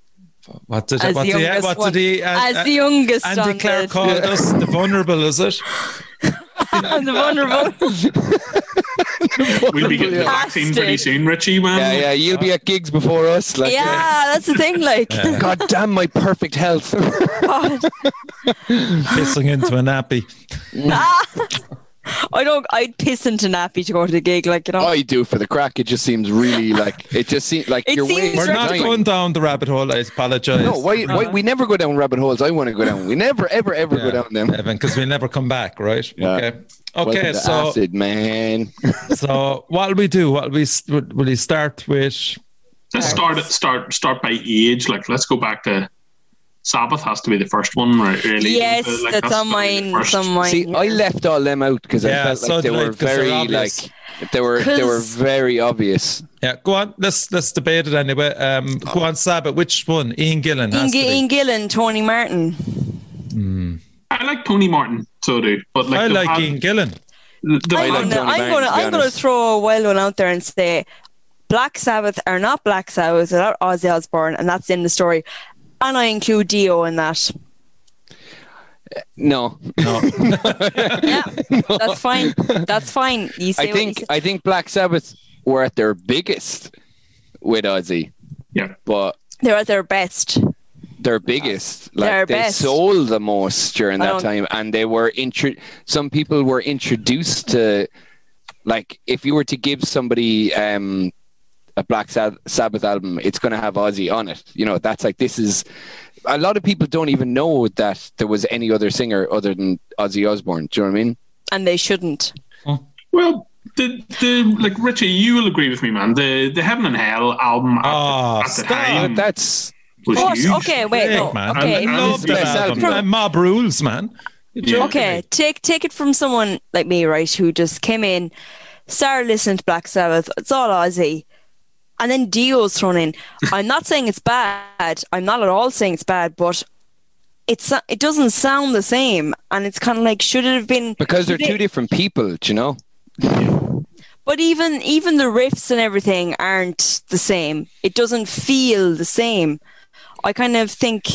What did As what the did, what one. did he? uh, As uh, the youngest Andy the, called us the [laughs] vulnerable, is it? the vulnerable. We'll be getting the vaccine pretty soon, Richie, man. yeah, yeah, you'll be at gigs before us. Like yeah, that's the thing. Like, God damn my perfect health. [laughs] God. Pissing into a nappy. Ah. I don't. I'd piss into nappy to go to the gig. Like you know. I do for the crack. It just seems really like it just seems like It you're seems We're not Right. going down the rabbit hole. I apologize. No, why, why uh-huh. we never go down rabbit holes? I want to go down. We never, ever, ever go down them. Evan, because we never come back, right? Yeah. Okay. Okay, so acid, man. [laughs] so what'll we do? What'll we will we start with? Let's start start start by age. Like, let's go back to Sabbath has to be the first one, right? Really? yes, Like, that's on gotta be the mine. first. It's on mine. See, I left all them out because Yeah, I felt so like they did I, they're very like they were they were 'Cause- very obvious. Yeah, go on. Let's let's debate it anyway. Um, go on, Sabbath. Which one? Ian Gillan. Ian, to be. Ian Gillan, Tony Martin. I like Tony Martin, so do. But like, I like band- Ian Gillan. the- the I I'm like gonna, Tony I'm gonna, I'm gonna throw a wild one out there and say, Black Sabbath are not Black Sabbath without Ozzy Osbourne, and that's in the story. And I include Dio in that. No, No. [laughs] Yeah, that's fine. That's fine. You say I think you I think Black Sabbath were at their biggest with Ozzy, yeah. but they're at their best. their biggest. Like Their they best. sold the most during that time, and they were intro. Some people were introduced to, like, if you were to give somebody um, a Black Sabbath album, it's going to have Ozzy on it. You know, that's like this is. a lot of people don't even know that there was any other singer other than Ozzy Osbourne. Do you know what I mean? And they shouldn't. Well, the the like Richie, you will agree with me, man. The the Heaven and Hell album at, Oh, at the time That's was What? huge. Okay, wait, no. man. Okay, I And- love and that album. album. And Mob Rules, man. Yeah. okay. Take take it from someone like me, right, who just came in, started listening to Black Sabbath. It's all Ozzy, and then Dio's thrown in. I'm not saying it's bad. I'm not at all saying it's bad, but it's it doesn't sound the same, and it's kind of like should it have been because they're two it- different people. Do you know? But even even the riffs and everything aren't the same. It doesn't feel the same. I kind of think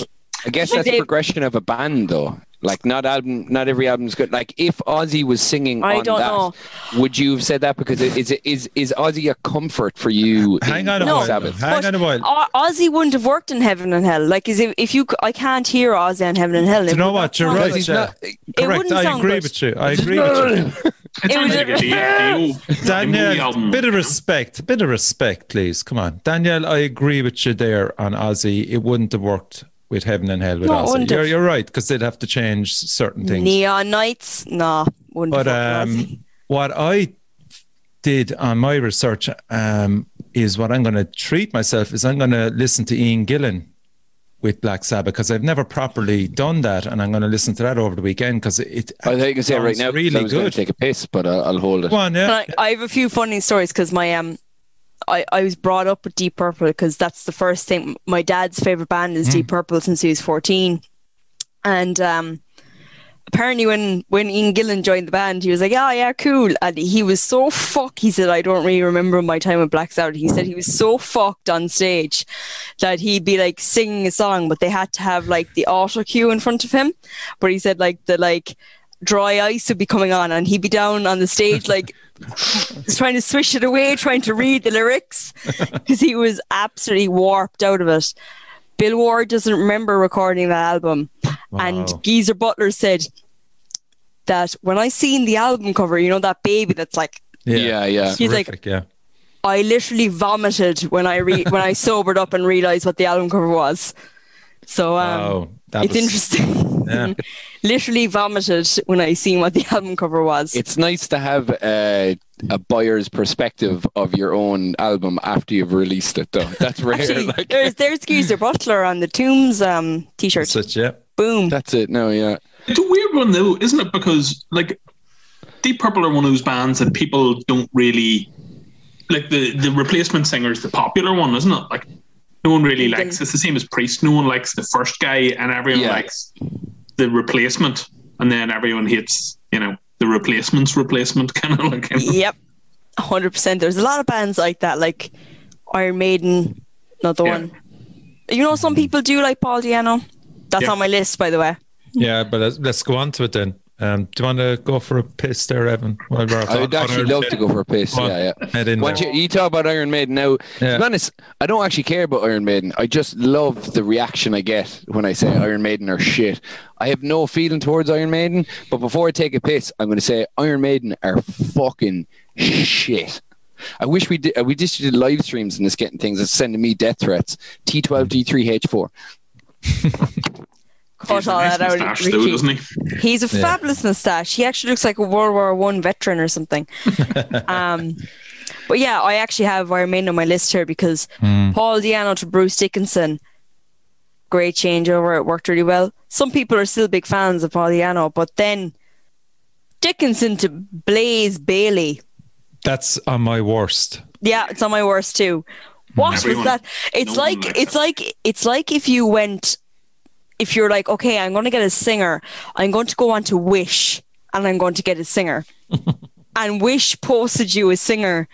I guess that's they- progression of a band, though. Like not album, not every album's good. Like if Ozzy was singing I on don't that, know. would you have said that because it, is it is is Ozzy a comfort for you? Hang in on a No. while. Sabbath? Hang But on a while. O- Ozzy wouldn't have worked in Heaven and Hell. Like, is if, if you, c- I can't hear Ozzy on Heaven and Hell. You know what? not You're right. Because he's not- Correct. wouldn't I agree good. with you. I agree with you. [laughs] It It was like a [laughs] a- Dio, Dio Danielle, album. bit of respect, bit of respect, please. Come on, Daniel. I agree with you there on Ozzy. It wouldn't have worked with Heaven and Hell with No, it Ozzy. You're, you're right because they'd have to change certain things. Neon Nights, nah, wouldn't But have worked with um, what I did on my research um, is what I'm going to treat myself is I'm going to listen to Ian Gillan with Black Sabbath because I've never properly done that, and I'm going to listen to that over the weekend because it. I think you can say it right now, really I was going good. to take a piss, but I'll, I'll hold it. Go on, yeah. I, I have a few funny stories because my um, I, I was brought up with Deep Purple because that's the first thing. My dad's favorite band is Deep Purple since he was fourteen, and um, apparently when when Ian Gillan joined the band, he was like, "Oh yeah, cool," and he was so fuck. He said, "I don't really remember my time with Black Sabbath." He said he was so fucked on stage that he'd be like singing a song, but they had to have like the auto cue in front of him. But he said like the like dry ice would be coming on, and he'd be down on the stage like [laughs] trying to swish it away, trying to read the lyrics [laughs] because he was absolutely warped out of it. Bill Ward doesn't remember recording that album, and Geezer Butler said that when I seen the album cover, you know that baby that's like, Yeah, yeah. yeah. He's like- yeah. I literally vomited when I re- when I [laughs] sobered up and realized what the album cover was. So um, Wow, that it's was- interesting. [laughs] Yeah. [laughs] literally vomited when I seen what the [laughs] album cover was. It's nice to have uh, a buyer's perspective of your own album after you've released it, though. That's rare. Actually, like, there's there's Geezer Butler on the Tombs um, t-shirt. Such yeah. Boom. that's it. No, yeah. It's a weird one though, isn't it? Because like Deep Purple are one of those bands that people don't really like. The the replacement singer is the popular one, isn't it? Like no one really Then- likes. It's the same as Priest. No one likes the first guy, and everyone Yeah. likes the replacement, and then everyone hates you know the replacement's replacement [laughs] kind of like. You know? Yep, hundred percent. There's a lot of bands like that, like Iron Maiden, another Yeah. one. You know, some people do like Paul Di'Anno. That's Yeah. on my list, by the way. Yeah, but let's, let's go on to it then. Um, do you want to go for a piss there, Evan? I would actually love to go for a piss. On, yeah, yeah. Once you, you talk about Iron Maiden now, to be honest, I don't actually care about Iron Maiden. I just love the reaction I get when I say mm-hmm. Iron Maiden are shit. I have no feeling towards Iron Maiden, but before I take a piss, I'm going to say Iron Maiden are fucking shit. I wish we did. We just did live streams and it's getting things It's sending me death threats. T12, T3, H4 cut all nice that out. Though, doesn't he? He's a yeah. fabulous moustache. He actually looks like a World War One veteran or something. [laughs] um, but yeah, I actually have Iron Maiden on my list here because mm. Paul Di'Anno to Bruce Dickinson, great changeover. It worked really well. Some people are still big fans of Paul Di'Anno, but then Dickinson to Blaze Bayley. That's on my worst. Yeah, it's on my worst too. What Everyone, was that? It's no like it's that. like it's like if you went if you're like, okay, I'm going to get a singer, I'm going to go on to Wish and I'm going to get a singer. [laughs] and Wish posted you a singer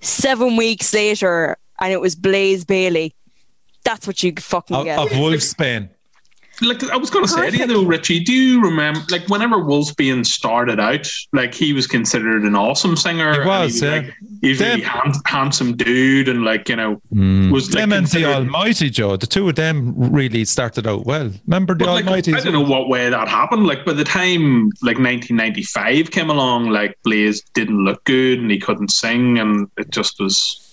seven weeks later and it was Blaze Bayley. That's what you fucking Of, get. of Wolfsbane. Like I was going to say to you Perfect. though, Richie, do you remember like whenever Wolfsbane started out, like he was considered an awesome singer. He and was, yeah. like, he was a really hand, handsome dude, and like you know, hmm. was like Them and the Almighty Joe, the two of them really started out well. Remember the But like, Almighty? I don't know what way that happened. Like by the time like 1995 came along, like Blaze didn't look good and he couldn't sing, and it just was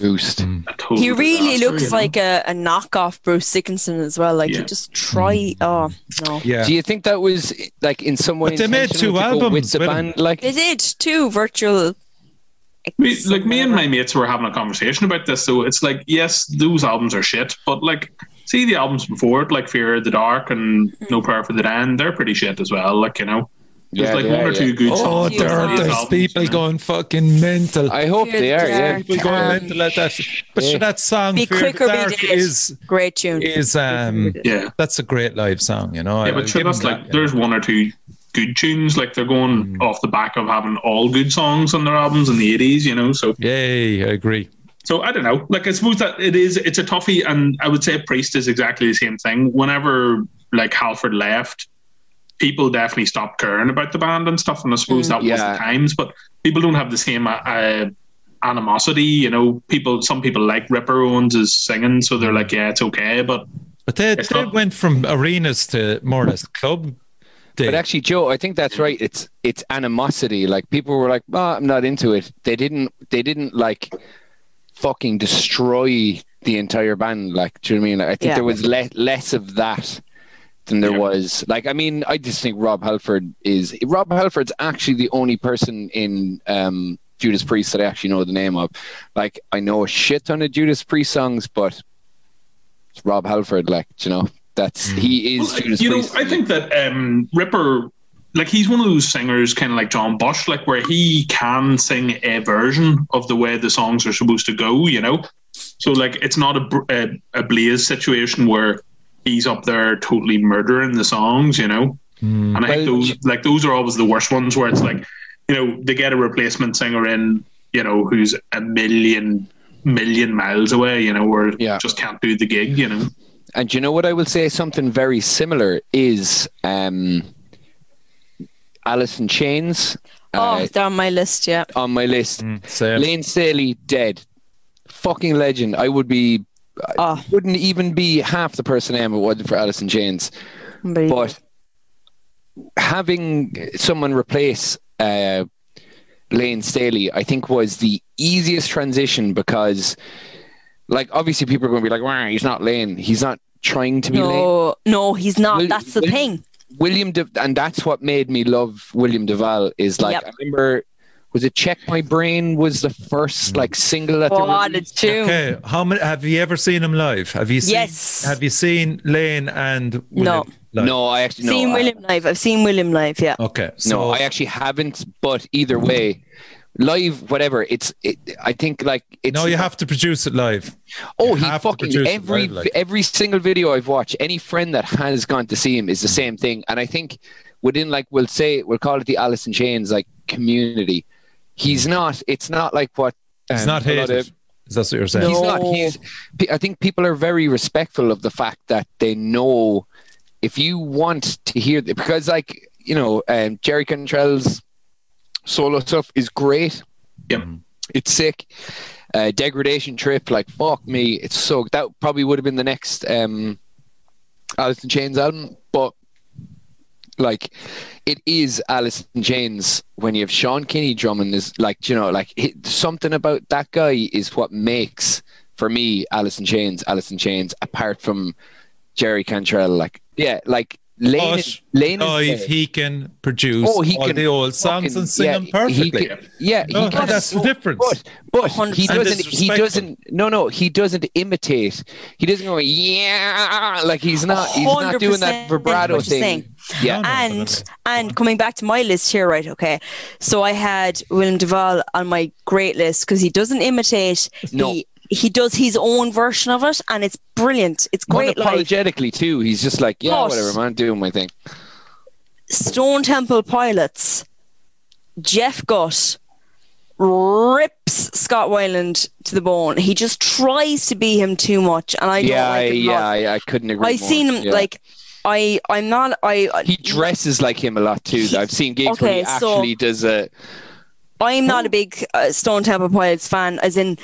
boost. Mm. a total He really disaster, looks you know? like a, a knockoff Bruce Dickinson as well. Like Yeah. he just try. Mm. Oh no, Yeah. Do you think that was like in some way But they made two to go with albums the with him. band? Like they did two virtual. Me, like me and my mates were having a conversation about this. So it's like, yes, those albums are shit, but like, see the albums before it, like Fear of the Dark and mm. No Prayer for the End, they're pretty shit as well. Like you know, there's Yeah, like yeah, one or yeah. two good Oh, songs. there- there, on these there's people you going fucking mental. I hope Fear they are. Yeah. Dark. people going Um, mental at that. But yeah. sure, that song Be Fear the quicker, be dead. is Great tune. is um Yeah, that's a great live song. You know. yeah, but sure, that's like that, there's one or two good tunes. Like they're going off the back of having all good songs on their albums in the '80s. You know, so. Yay, I agree. So I don't know. Like I suppose that it is. It's a toughie, and I would say Priest is exactly the same thing. Whenever like Halford left, people definitely stopped caring about the band and stuff, and I suppose that was the times. But people don't have the same uh, uh, animosity. You know, people. Some people like Ripper Owens is singing, so they're like, yeah, it's okay. But But they, they not- went from arenas to more or less club. Day. But actually, Joe, I think that's right. It's it's animosity. Like people were like, "Oh, I'm not into it." They didn't. They didn't like fucking destroy the entire band. Like, do you know what I mean? Like, I think Yeah. there was le- less of that than there Yeah. was. Like, I mean, I just think Rob Halford is Rob Halford's actually the only person in um, Judas Priest that I actually know the name of. Like, I know a shit ton of Judas Priest songs, but it's Rob Halford. Like, you know, that's he is Well, Judas you know, I think that um, Ripper, like he's one of those singers, kind of like John Bush, like where he can sing a version of the way the songs are supposed to go. You know, so like it's not a a, a Blaze situation where he's up there totally murdering the songs. You know, and I think those like those are always the worst ones where it's like, you know, they get a replacement singer in, you know, who's a million million miles away. You know, or Yeah. just can't do the gig. You know. And you know what I will say? Something very similar is um, Alice in Chains Oh, uh, they're on my list. Yeah. on my list. Same. Layne Staley dead, fucking legend. I would be, Oh, wouldn't even be half the person I am if it wasn't for in Chains. But having someone replace uh, Layne Staley, I think, was the easiest transition because, like, obviously people are going to be like, "Wow, he's not Lane. He's not trying to be Lane." no, no, he's not. Will- That's the will- thing. William, De- and that's what made me love William DuVall. Is like Yep. I remember, was it "Check My Brain" was the first like single that they What a released? tune. Okay, how many have you ever seen him live? Have you seen? Yes. Have you seen Lane and William live? No, I actually no, seen I- William live. I've seen William live. Yeah. Okay, so no, I actually haven't. But either way, live, whatever. It's. It, I think like it's. no, you have to produce it live. Oh, you he fucking every live, like. every single video I've watched. Any friend that has gone to see him is the Mm. same thing, and I think within like we'll say we'll call it the Alice in Chains like community. He's not. It's not like what. Mm. He's um, not a hated. of- Is that what you're saying? He's not. No. He's. I think people are very respectful of the fact that they know if you want to hear the, because like you know um, Jerry Cantrell's solo stuff is great. Yep. It's sick. Uh, degradation trip, like fuck me, it's so that probably would have been the next um, Alice in Chains album, but like it is Alice in Chains when you have Sean Kinney drumming is like you know like it, something about that guy is what makes for me Alice in Chains Alice in Chains apart from Jerry Cantrell like yeah like Lane But Lane Oh, if he can produce Oh, he all can the old songs fucking- and sing yeah, them he perfectly. can- yeah, he No, can. that's the difference. But but he 100%. doesn't. He doesn't. No, no, he doesn't imitate. He doesn't go yeah like he's not. He's not doing that vibrato what you're thing. Yeah, and definitely. and coming back to my list here, right? Okay, so I had William DuVall on my great list because he doesn't imitate. No. He, he does his own version of it, and it's brilliant. It's great. Like unapologetically too. He's just like yeah, whatever, man, doing my thing. Stone Temple Pilots, Jeff Gutt rips Scott Weiland to the bone. He just tries to be him too much, and I yeah, like it. yeah. I, I couldn't agree. I more. seen him Yeah. like I. I'm not. I. he dresses like him a lot too. He- I've seen gigs where he okay, so- actually does a. I'm not a big uh, Stone Temple Pilots fan, as in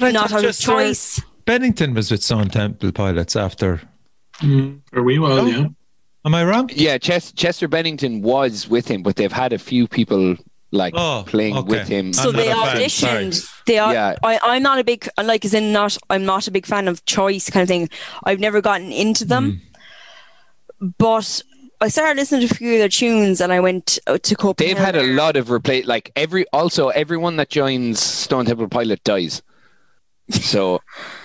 I not thought out of choice. Bennington was with Stone Temple Pilots after. For a wee while, No. yeah. Am I wrong? Yeah, Ches- Chester Bennington was with him, but they've had a few people like Oh, playing okay. with him. So I'm they not fan, auditioned. They are. Yeah. I, I'm not a big like as in not. I'm not a big fan of choice kind of thing. I've never gotten into them, but I started listening to a few of their tunes, and I went uh, to Copenhagen. They've had a lot of replace. Like every also everyone that joins Stone Temple Pilot dies. So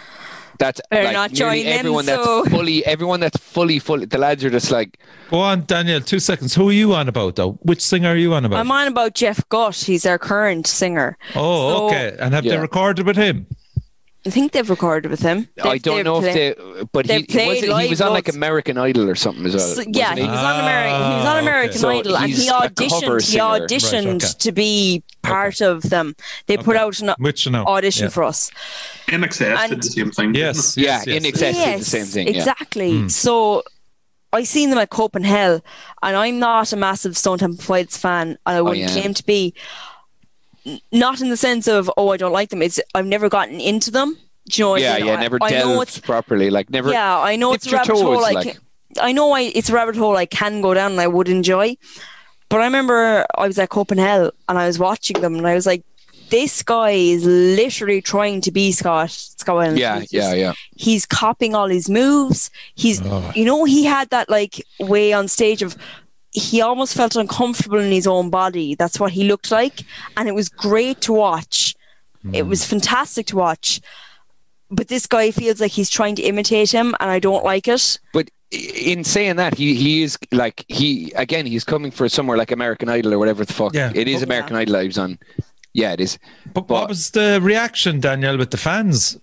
[laughs] that's Better like not nearly join them, everyone so- that's fully everyone that's fully fully. The lads are just like Go on, Daniel. Two seconds. Who are you on about though? Which singer are you on about? I'm on about Jeff Gutt. He's our current singer. oh, So- okay. And have Yeah. they recorded with him? I think they've recorded with him. I They've- don't they've know if they, but they've he was, he was on like. American Idol or something as well. So, yeah, he? he? was on American. He was on Ah, American okay. So Idol, and he auditioned. He auditioned Right, okay. to be part of them. They put out an Which no? audition Yeah. for us. INXS And- did the same thing. Yes. Yeah, yes, yes. INXS did the same thing. Yeah. Exactly. Hmm. So I seen them at Copenhagen, and I'm not a massive Stone Temple Pilots fan, and I wouldn't Oh, yeah. claim to be. N- Not in the sense of oh I don't like them. It's I've never gotten into them. Do you know? as Yeah, in, yeah, I- never I know it's properly. Like never. yeah, I know it's a dipped your rabbit hole. toes, I like- can, I know I, it's a rabbit hole I can go down and I would enjoy. But I remember I was at Copenhagen and I was watching them and I was like, this guy is literally trying to be Scott. Scott Yeah, He's yeah, yeah. He's copying all his moves. He's, Oh. you know, he had that like way on stage of. He almost felt uncomfortable in his own body. That's what he looked like, and it was great to watch. It was fantastic to watch. But this guy feels like he's trying to imitate him, and I don't like it. But in saying that, he he is like he again he's coming for somewhere like American Idol or whatever the fuck. Yeah. It is American yeah. Idol I was on. Yeah, it is. But, But- what was the reaction, Daniel, with the fans?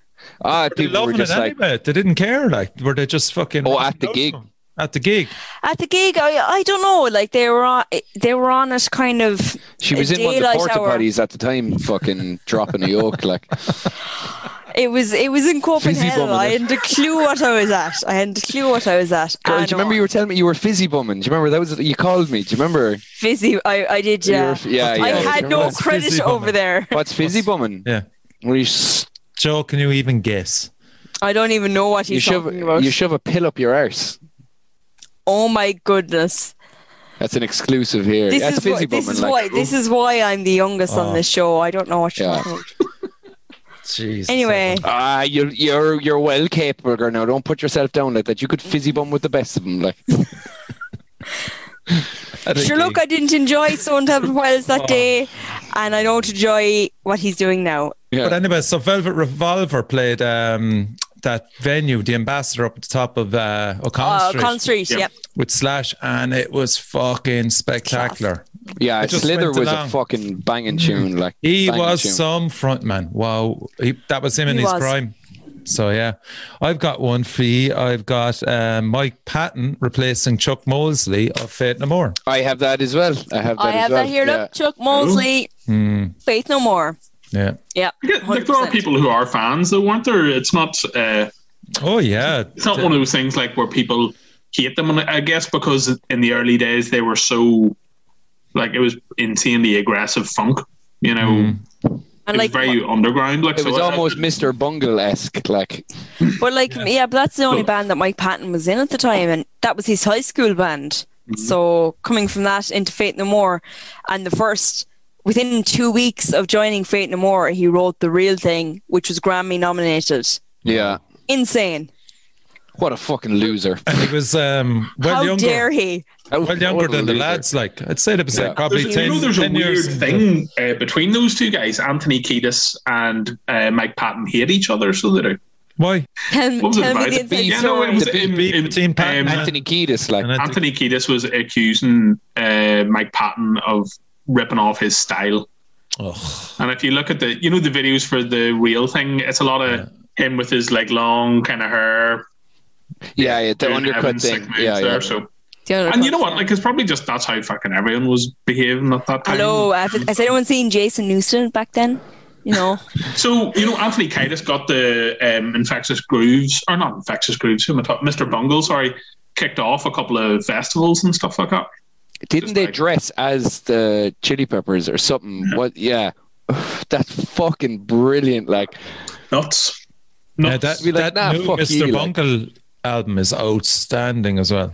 Ah, Were they people were just it like, anyway? They didn't care. Like, were they just fucking? Oh, at the gig. At the gig. At the gig, I I don't know. Like they were on, they were on it kind of. she was in one of the daylight porta hour. potties at the time, fucking dropping a yoke. Like, [laughs] It was it was in Copenhagen. bumming I it. hadn't a clue what I was at. I hadn't a clue what I was at. girl, do you remember you were telling me you were fizzy bumming? Do you remember that was you called me? Do you remember? Fizzy, I, I did, yeah. were- yeah, I yeah. had no that? credit over there. What's fizzy bumming? Yeah. Where you s- Joe, can you even guess? I don't even know what you he's shove talking about. you shove a pill up your arse. Oh my goodness! That's an exclusive here. This That's is fizzy why, this bumming. is like, why this is why I'm the youngest Oh. on this show. I don't know what you're Yeah. talking about. [laughs] Jeez. Anyway, Ah, you're you're you're well capable, girl. Now don't put yourself down like that. You could fizzy bum with the best of them. Like, At sure. Look, gig. I didn't enjoy Stone Temple Pilots that day, and I don't enjoy what he's doing now. yeah. But anyway, so Velvet Revolver played um, that venue, the Ambassador, up at the top of uh, O'Connell Uh, Street Con Street, Yeah. yep. with Slash, and it was fucking spectacular. yeah, it just Slither was along. a fucking banging tune. Like He was tune. some frontman. Wow, he, that was him in He his was. prime. So yeah, I've got one for you. I've got um, Mike Patton replacing Chuck Mosley of Faith No More. I have that as well. I have that I as have well. that here. yeah. Look, Chuck Mosley, Hmm. Faith No More. Yeah. Yeah, Yeah, like there are people who are fans, though, weren't there? It's not. Uh, Oh yeah. it's not one of those things like where people hate them. And I guess because in the early days they were so like it was insanely aggressive funk. You know, Mm. And it like, was very underground. Like It so was I- almost Mr. Bungle esque. Like, but like, yeah. but that's the only So- band that Mike Patton was in at the time, and that was his high school band. So coming from that into Faith No More, and the first within two weeks of joining Faith No More, he wrote the real thing, which was Grammy nominated. yeah, Insane! what a fucking loser. And he was um, well How younger. dare he? Well younger What a than the lads. Like I'd say there was Yeah. like probably There's, 10, you know, there's a weird years. thing uh, between those two guys. Anthony Kiedis and uh, Mike Patton hate each other, so they do. Why? Tell, What was it tell me about? the inside Yeah, no, it story. was The big in- beef in- between um, Anthony Kiedis, like, Anthony Kiedis was accusing uh, Mike Patton of ripping off his style. Ugh. And if you look at the, you know, the videos for the real thing, it's a lot of him with his like long kind of hair, yeah, yeah, the doing undercut thing. sick moves Yeah, there, yeah. So, and you know what? Like, it's probably just that's how fucking everyone was behaving at that time. Hello, have, has anyone seen Jason Newsted back then? You know, [laughs] So you know, Anthony Kiedis got the um, infectious grooves, or not infectious grooves. Who am I talking? Mr. Bungle, sorry, kicked off a couple of festivals and stuff like that. Didn't they like- dress as the Chili Peppers or something? What? Yeah, that's fucking brilliant. Like, Nuts. Yeah, Nuts. that, Be like, that nah, new fuck Mr. you, like. Bungle album is outstanding as well.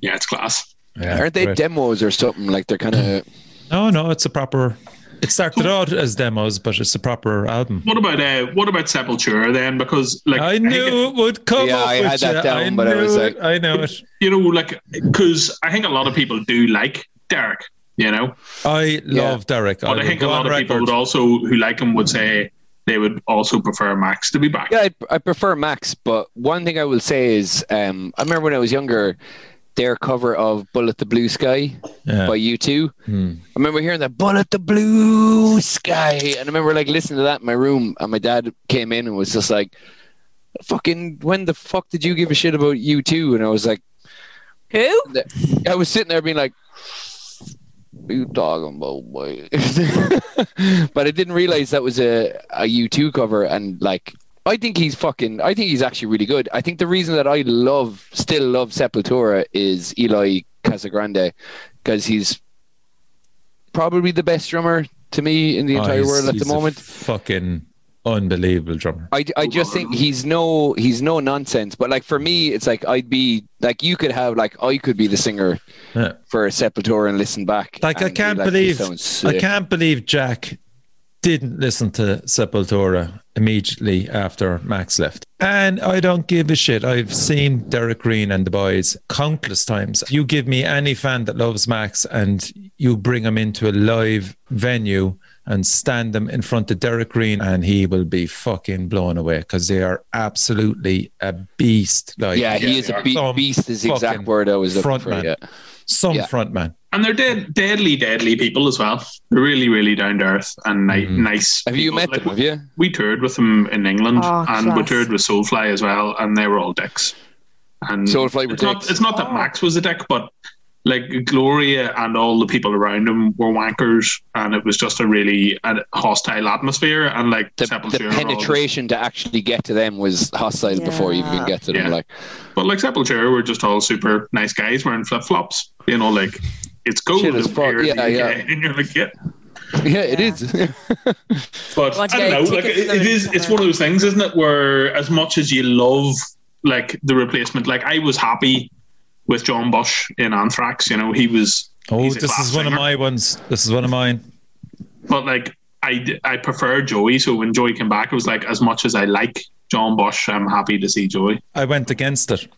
yeah, it's class. Yeah, aren't they great. demos or something? Like they're kind of No, no, it's a proper. It started out as demos, but it's a proper album. What about uh, what about Sepultura then? Because like I think knew it would come Yeah, up I with had that you. down, I but I knew was it. like- I know it. you know, like because I think a lot of people do like Derrick. You know, I Yeah. love Derrick. but I, would think a lot on of people would also who like him would say they would also prefer Max to be back. Yeah, I, I prefer Max, but one thing I will say is, um, I remember when I was younger, their cover of "Bullet the Blue Sky" Yeah. by U2. Hmm. I remember hearing that "Bullet the Blue Sky," and I remember like listening to that in my room, and my dad came in and was just like, "Fucking, when the fuck did you give a shit about U2?" And I was like, Who? I was sitting there being like, "What are you talking about, boy?" [laughs] but I didn't realize that was a a U2 cover, and like, I think he's fucking. I think he's actually really good. I think the reason that I love, still love Sepultura is Eloy Casagrande, because he's probably the best drummer to me in the Oh, entire world at the a moment. fucking unbelievable drummer. I, I just think he's no he's no nonsense. But like for me, it's like I'd be like you could have like I could be the singer Yeah. for a Sepultura and listen back. Like I can't like, believe I can't believe Jack didn't listen to Sepultura immediately after Max left. And I don't give a shit. I've seen Derrick Green and the boys countless times. You give me any fan that loves Max and you bring him into a live venue and stand them in front of Derrick Green and he will be fucking blown away because they are absolutely a beast. Like Yeah, he is a be- beast. Is the exact word I was looking for. Yeah. Some Yeah. front man. And they're dead, deadly, deadly people as well. They're really, really down to earth and ni- Mhm. nice. Have you people. met Like, them? Have you? We toured with them in England Oh, and we toured with Soulfly as well, and they were all dicks. And Soulfly were it's not, it's not that Oh. Max was a dick, but like Gloria and all the people around him were wankers, and it was just a really uh, hostile atmosphere. And like The, the penetration to actually get to them was hostile before you even get to them. Yeah. Like, But like Sepultura were just all super nice guys wearing flip flops. You know, like it's cool. Shit as over fuck. here in the Yeah, yeah. And [laughs] you're like, yeah. yeah, it Yeah. is. [laughs] But Want I don't know. Like tickets it, to it them is. somewhere. It's one of those things, isn't it? Where as much as you love like the replacement, like I was happy with John Bush in Anthrax. You know, he was. Oh, he's this class is one of my ones. This is one of mine. But like I I prefer Joey. So when Joey came back, it was like as much as I like John Bush, I'm happy to see Joey. I went against it.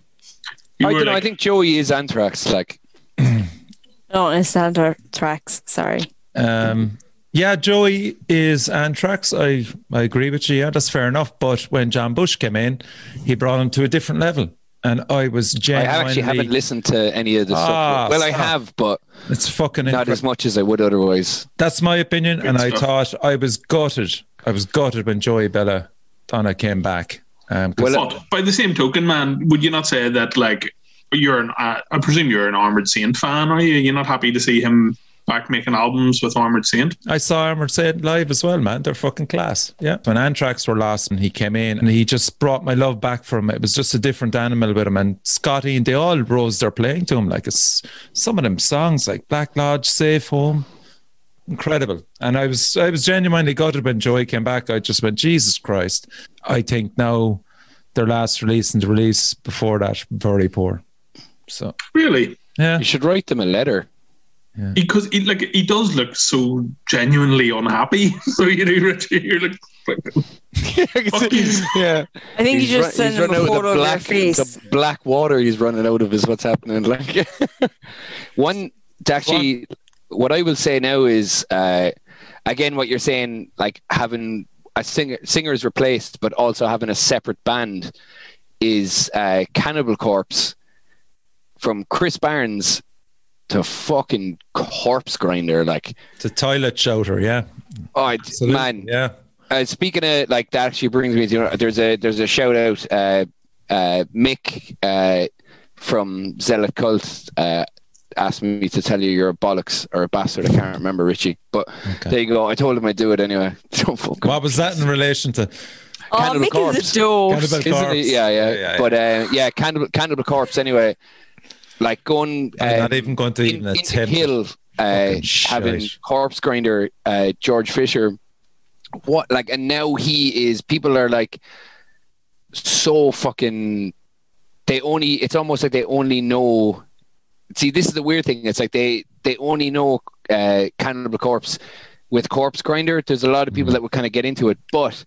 You I don't know. I think Joey is Anthrax. Like, No, [clears throat] it's our tracks. Sorry. Um, yeah, Joey is Anthrax. I, I agree with you. Yeah, that's fair enough. But when John Bush came in, he brought him to a different level. And I was genuinely. I actually haven't listened to any of the Ah, stuff. Well, I have, but It's fucking not incredible. as much as I would otherwise. That's my opinion. and I thought I was gutted. I was gutted when Joey Bella Donna came back. Um, 'cause Well, But by the same token, man, would you not say that like you're an? Uh, I presume you're an Armored Saint fan, are you? You're not happy to see him back making albums with Armored Saint? I saw Armored Saint live as well, man. They're fucking class. Yeah. When Anthrax were lost and he came in and he just brought my love back for him. It was just a different animal with him. And Scotty and they all rose their playing to him. Like it's some of them songs like Black Lodge, Safe Home. Incredible. And I was I was genuinely gutted when Joey came back. I just went, Jesus Christ. I think now their last release and the release before that, very poor. So Really? yeah. You should write them a letter. Because he like he does look so genuinely unhappy. [laughs] So you know, Richie, you're like, like [laughs] yeah. I think He's you just send he's him a running out of photo the of your black, face. the black water he's running out of is what's happening. Like [laughs] one, to actually, what I will say now is, uh, again, what you're saying, like having a singer singers replaced, but also having a separate band, is uh, Cannibal Corpse from Chris Barnes to fucking Corpse Grinder. Like, The toilet shouter, yeah. oh, it- Absolutely, man, Yeah. uh, speaking of like that, actually brings me to you know, there's a there's a shout out. Uh, uh, Mick uh, from Zealot Cult uh, asked me to tell you you're a bollocks or a bastard. I can't remember Richie, but Okay. there you go. I told him I'd do it anyway. [laughs] Don't fucking. What was that in relation to? oh, Cannibal Mick Corpse. is a joke. Cannibal Corpse. Yeah, yeah, Yeah, yeah, But uh, yeah, Cannibal, Cannibal Corpse. Anyway, like going. Um, not even going to in, even the attempt. kill, uh, having shite. corpse grinder uh, George Fisher. What like, and now he is. People are like so fucking. They only. It's almost like they only know. See, this is the weird thing. It's like they they only know uh, Cannibal Corpse with Corpse Grinder. There's a lot of people that would kind of get into it, but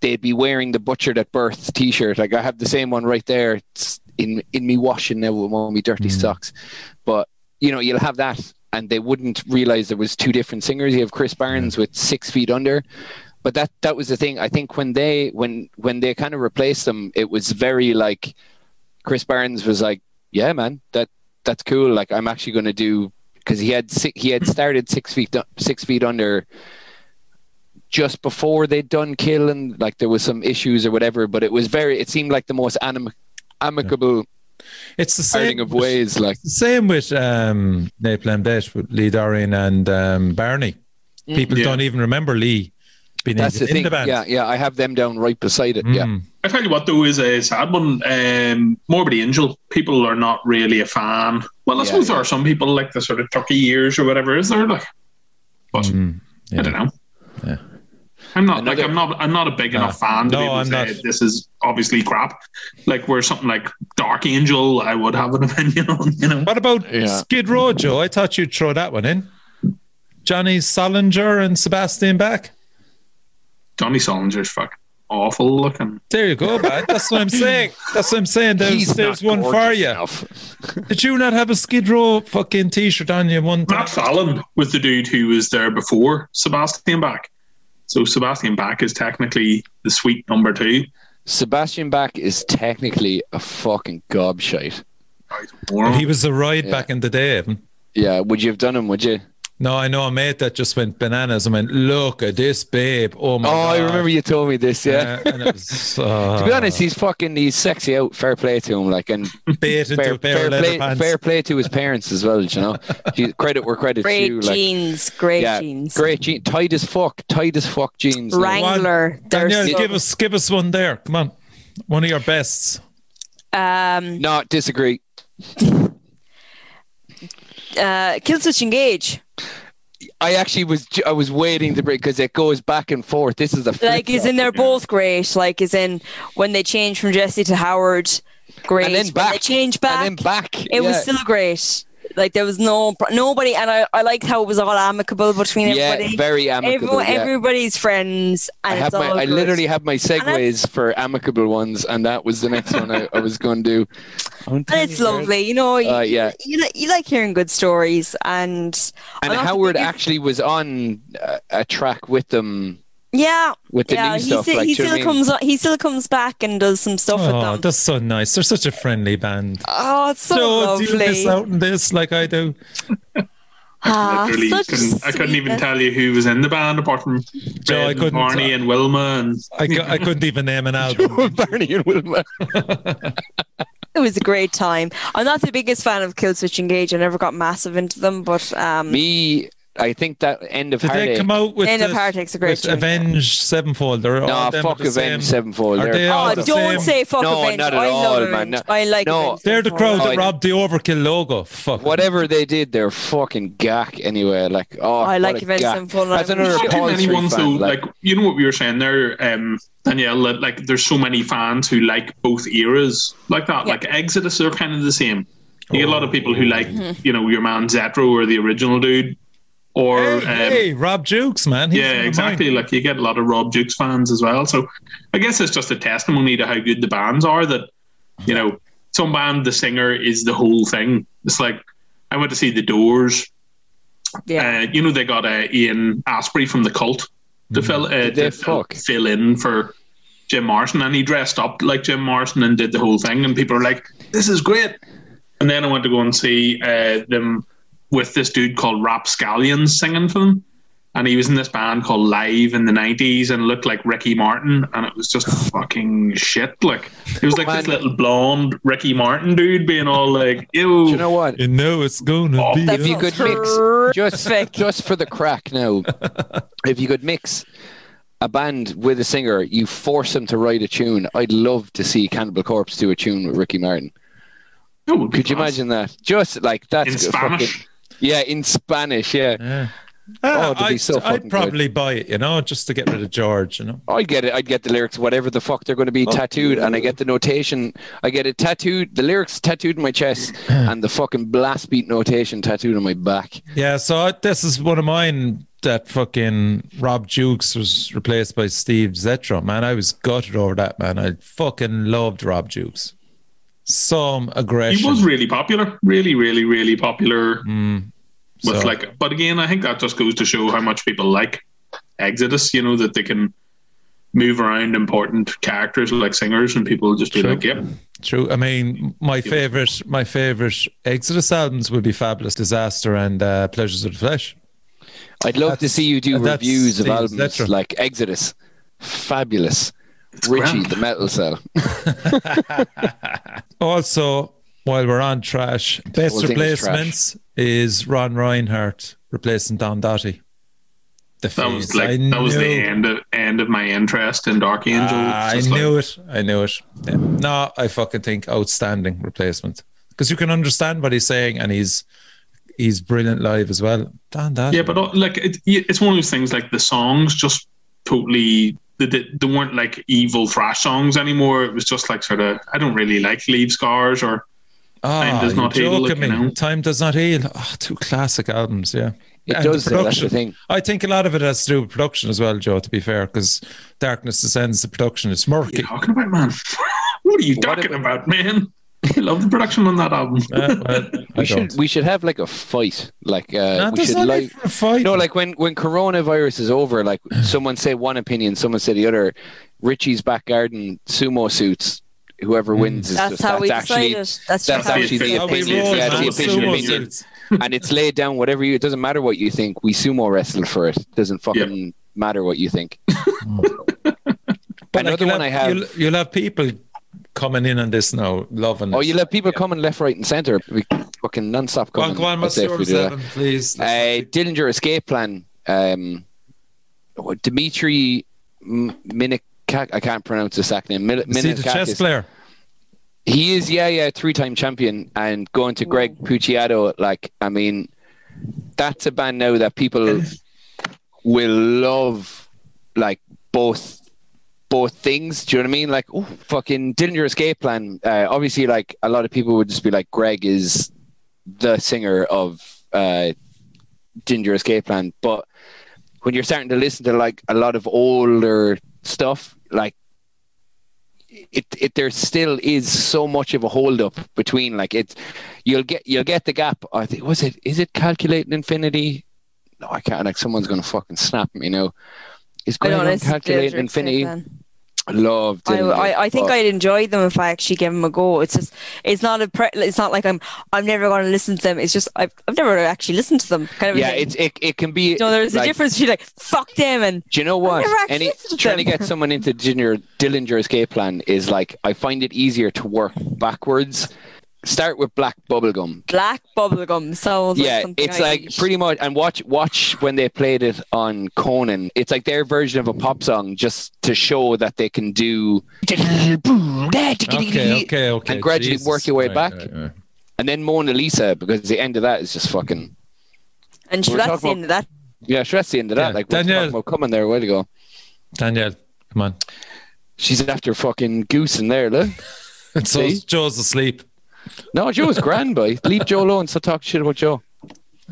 they'd be wearing the Butchered at Birth T-shirt. Like I have the same one right there. It's in in me washing now with of my dirty mm. socks. But you know, you'll have that, and they wouldn't realize there was two different singers. You have Chris Barnes with Six Feet Under. But that that was the thing. I think when they when when they kind of replaced them, it was very like Chris Barnes was like, "Yeah, man, that that's cool. Like I'm actually going to do because he had he had [laughs] started six feet six feet under just before they'd done kill and like there was some issues or whatever. But it was very. It seemed like the most anim- amicable It's the parting same of ways. Like Same with um, Napalm Death with Lee Dorrian and um, Barney. People Yeah. don't even remember Lee being that's in, the thing. in the band. Yeah, yeah. I have them down right beside it. Yeah. Mm. I tell you what, though, is a sad one. Um, Morbid Angel. People are not really a fan. Well, I Yeah, suppose yeah. there are some people like the sort of Turkey years or whatever. Is there like? But Mm. I don't know. Yeah. I'm not like I'm not I'm not a big enough fan to No, be able I'm to not. say this is obviously crap. Like where something like Dark Angel, I would have an [laughs] opinion on. You know, What about Yeah. Skid Row, Joe? I thought you'd throw that one in. Johnny Solinger and Sebastian Bach. Johnny Solinger's fucking awful looking. There you go, man. [laughs] That's what I'm saying. That's what I'm saying. There's, He's there's one for you. [laughs] Did you not have a Skid Row fucking t-shirt on you one time? Matt Fallon was the dude who was there before Sebastian Bach. So Sebastian Bach is technically the sweet number two. Sebastian Bach is technically a fucking gobshite. He was a ride Yeah. back in the day, Evan. Yeah, would you have done him? Would you? No, I know a mate that just went bananas and went, look at this babe. Oh my oh, god. I remember you told me this. Yeah. Uh, and it was, [laughs] uh, to be honest, he's fucking he's sexy out. Fair play to him. Like and [laughs] bait into fair, a pair fair of play, pants. fair play to his parents as well. You know, [laughs] He- credit where credit's Great due. Like, jeans, great yeah, jeans. great jeans, tight as fuck, tight as fuck jeans. like. Wrangler. They're so- give us give us one there. Come on. One of your bests. um, No, disagree. uh, Killswitch Engage. I actually was I was waiting to break because it goes back and forth. This is a Like, is in they're both great. Like, is in when they changed from Jesse to Howard, great. and then When back they changed back, and then back. it was still great. Like there was no nobody, and I, I liked how it was all amicable between yeah, everybody. very amicable. Everyone, yeah. everybody's friends, and I have it's my, all I good. literally have my segues for amicable ones, and that was the next one I, I was going to do. [laughs] and it's lovely. You know, you, Uh, yeah. you, li- you like hearing good stories, and And I'm not the Howard actually was on a, a track with them yeah, with the yeah. new He, stuff. still, like, he do you know still what mean? comes on, he still comes back and does some stuff with Oh, them. that's so nice. They're such a friendly band. Oh, it's so Joe, do you miss lovely. out on this like I do? Ah, Literally, such couldn't, I couldn't even tell you who was in the band apart from Joe, I and couldn't- Barney and Wilma and I, cou- I couldn't even name an [laughs] album. Barney and Wilma. It was a great time. I'm not the biggest fan of Killswitch Engage. I never got massive into them, but um, Me, I think that end of Did they come out with End of the- Heartache's a great with tune. Avenged Sevenfold? They're No, them fuck are the same. Avenged Sevenfold. Are They're- all oh, the don't same? say fuck No, Avenged. not at I love all, man. Avenged. I like No. Avenged They're the crowd Oh, that I- robbed the Overkill logo. Fuck. Whatever they did, they're fucking gack anyway. Like, oh, I like what a Avenged gack. Sevenfold. That's another Not too Paul many Street fan, though. like- Like you know what we were saying there, um, Danielle. Like there's so many fans who like both eras like that. Yeah. Like Exodus are kind of the same. You get a lot of people who like Mm-hmm. you know your man Zetro or the original dude, or Hey, um, hey, Rob Dukes, man. He's yeah, exactly. mine. Like you get a lot of Rob Dukes fans as well. So I guess it's just a testimony to how good the bands are. That you know, some band the singer is the whole thing. It's like I went to see the Doors. Yeah. Uh, you know, they got uh, Ian Astbury from the Cult to fill uh, to fuck? fill in for Jim Morrison, and he dressed up like Jim Morrison and did the whole thing. And people are like, "This is great." And then I went to go and see uh, them with this dude called Rap Scallions singing for them. And he was in this band called Live in the 90s and looked like Ricky Martin. And it was just fucking shit. Like, it was like this little blonde Ricky Martin dude being all like, ew. Do you know what? You know it's gonna Oh, be. That If you could mix just just for the crack now, [laughs] if you could mix a band with a singer, you force them to write a tune. I'd love to see Cannibal Corpse do a tune with Ricky Martin. That would be Could you imagine that? Just like that's In a fucking- Spanish. Yeah, in Spanish. Yeah, Yeah. Oh, ah, it'd I'd, so I'd probably buy it, you know, just to get rid of George, you know. I'd get it. I'd get the lyrics, whatever the fuck they're going to be Oh. tattooed, and I get the notation. I get it tattooed, the lyrics tattooed in my chest, and the fucking blast beat notation tattooed on my back. Yeah, so I, this is one of mine. that fucking Rob Dukes was replaced by Steve Zetro, man, I was gutted over that, man. I fucking loved Rob Dukes. Some aggression. He was really popular, really, really, really popular. Mm, With so- like, but again, I think that just goes to show how much people like Exodus. You know that they can move around important characters like singers, and people just be True. like, "Yep, True. I mean, my favorite, my favorite Exodus albums would be Fabulous Disaster and uh, Pleasures of the Flesh. I'd love to see you do reviews of albums Zetro. like Exodus, Fabulous, Richie, grand. the Metal Cell. [laughs] Also, while we're on trash, best whole thing is replacements is, Ron Rinehart replacing Don Doty. The that was like I that was the end of end of my interest in Dark Angel." Ah, I It's knew like, it. I knew it. Yeah. No, I fucking think outstanding replacement because you can understand what he's saying and he's he's brilliant live as well. Don Doty. Yeah, but uh, like it, it's one of those things. Like the songs just totally they, they, they weren't like evil thrash songs anymore. It was just like sort of I don't really like Leave Scars or Time Ah, Does you're Not Heal, joking like, me. you know. Time does not heal. Oh, two classic albums. Yeah. It And the does, though, that's the production. thing. I think a lot of it has to do with production as well, Joe. To be fair, because Darkness Descends, the production is what are murky. you talking about, man? [laughs] what are you What talking about- about, man? I [laughs] love the production on that album. Uh, well, [laughs] We should we should have like a fight. Like uh, No, we should like need for a fight. no, like when when coronavirus is over, like [sighs] someone say one opinion, someone say the other. Richie's back garden sumo suits. Whoever wins is That's just how we actually decided. That's, that's just how we actually the feel. Opinion. roll, Yeah, the opinion, opinion. suits. and it's laid down whatever you. It doesn't matter what you think. We sumo wrestle for it. Doesn't fucking matter what you think. But like, Another you'll one I have. You'll, you'll have people coming in on this now, loving Oh, you let people coming left, right, and centre. We fucking non-stop coming. go on, what's yours, that. Please? Uh, Dillinger Escape Plan. Um, what, Dimitri M- Minik. I can't pronounce his second name. Min- See the chess player. He is, yeah, yeah, three-time champion, and going to Greg Puciato. Like, I mean, that's a band now that people will love. Like both, both things. Do you know what I mean? Like, oh, fucking Dillinger Escape Plan. Uh, obviously, like a lot of people would just be like, Greg is the singer of uh, Ginger Escape Plan, but when you're starting to listen to like a lot of older stuff, like it, it there still is so much of a hold up between like it's you'll get you'll get the gap. I think was it is it calculating infinity? No, I can't. Like someone's gonna fucking snap me now. Is Greg on calculating infinity? Love. I, I, I think but- I'd enjoy them if I actually gave them a go. It's just, it's not a, pre- it's not like I'm, I'm never going to listen to them. It's just, I've, I've never actually listened to them. Kind of. Yeah, it's it, it can be. You know, there's a like, difference between like fuck them and Do you know what? Any trying to get someone into Dillinger, Dillinger Escape Plan is like I find it easier to work backwards. Start with Black Bubblegum. black bubblegum sounds Yeah, something it's I like eat. pretty much, and watch watch when they played it on Conan. It's like their version of a pop song, just to show that they can do. Okay, okay, okay. And gradually Jesus. work your way Right, back. right, right. And then Mona Lisa, because the end of that is just fucking. and we're that's talking the end of that. Yeah, sure, that's the end of that. Yeah, Like, we're Danielle. talking about coming there a while ago. Danielle, come on. She's after fucking goose in there, look. [laughs] So See? Joe's asleep. No, Joe's grand, boy. Leave Joe alone. Stop talking shit about Joe.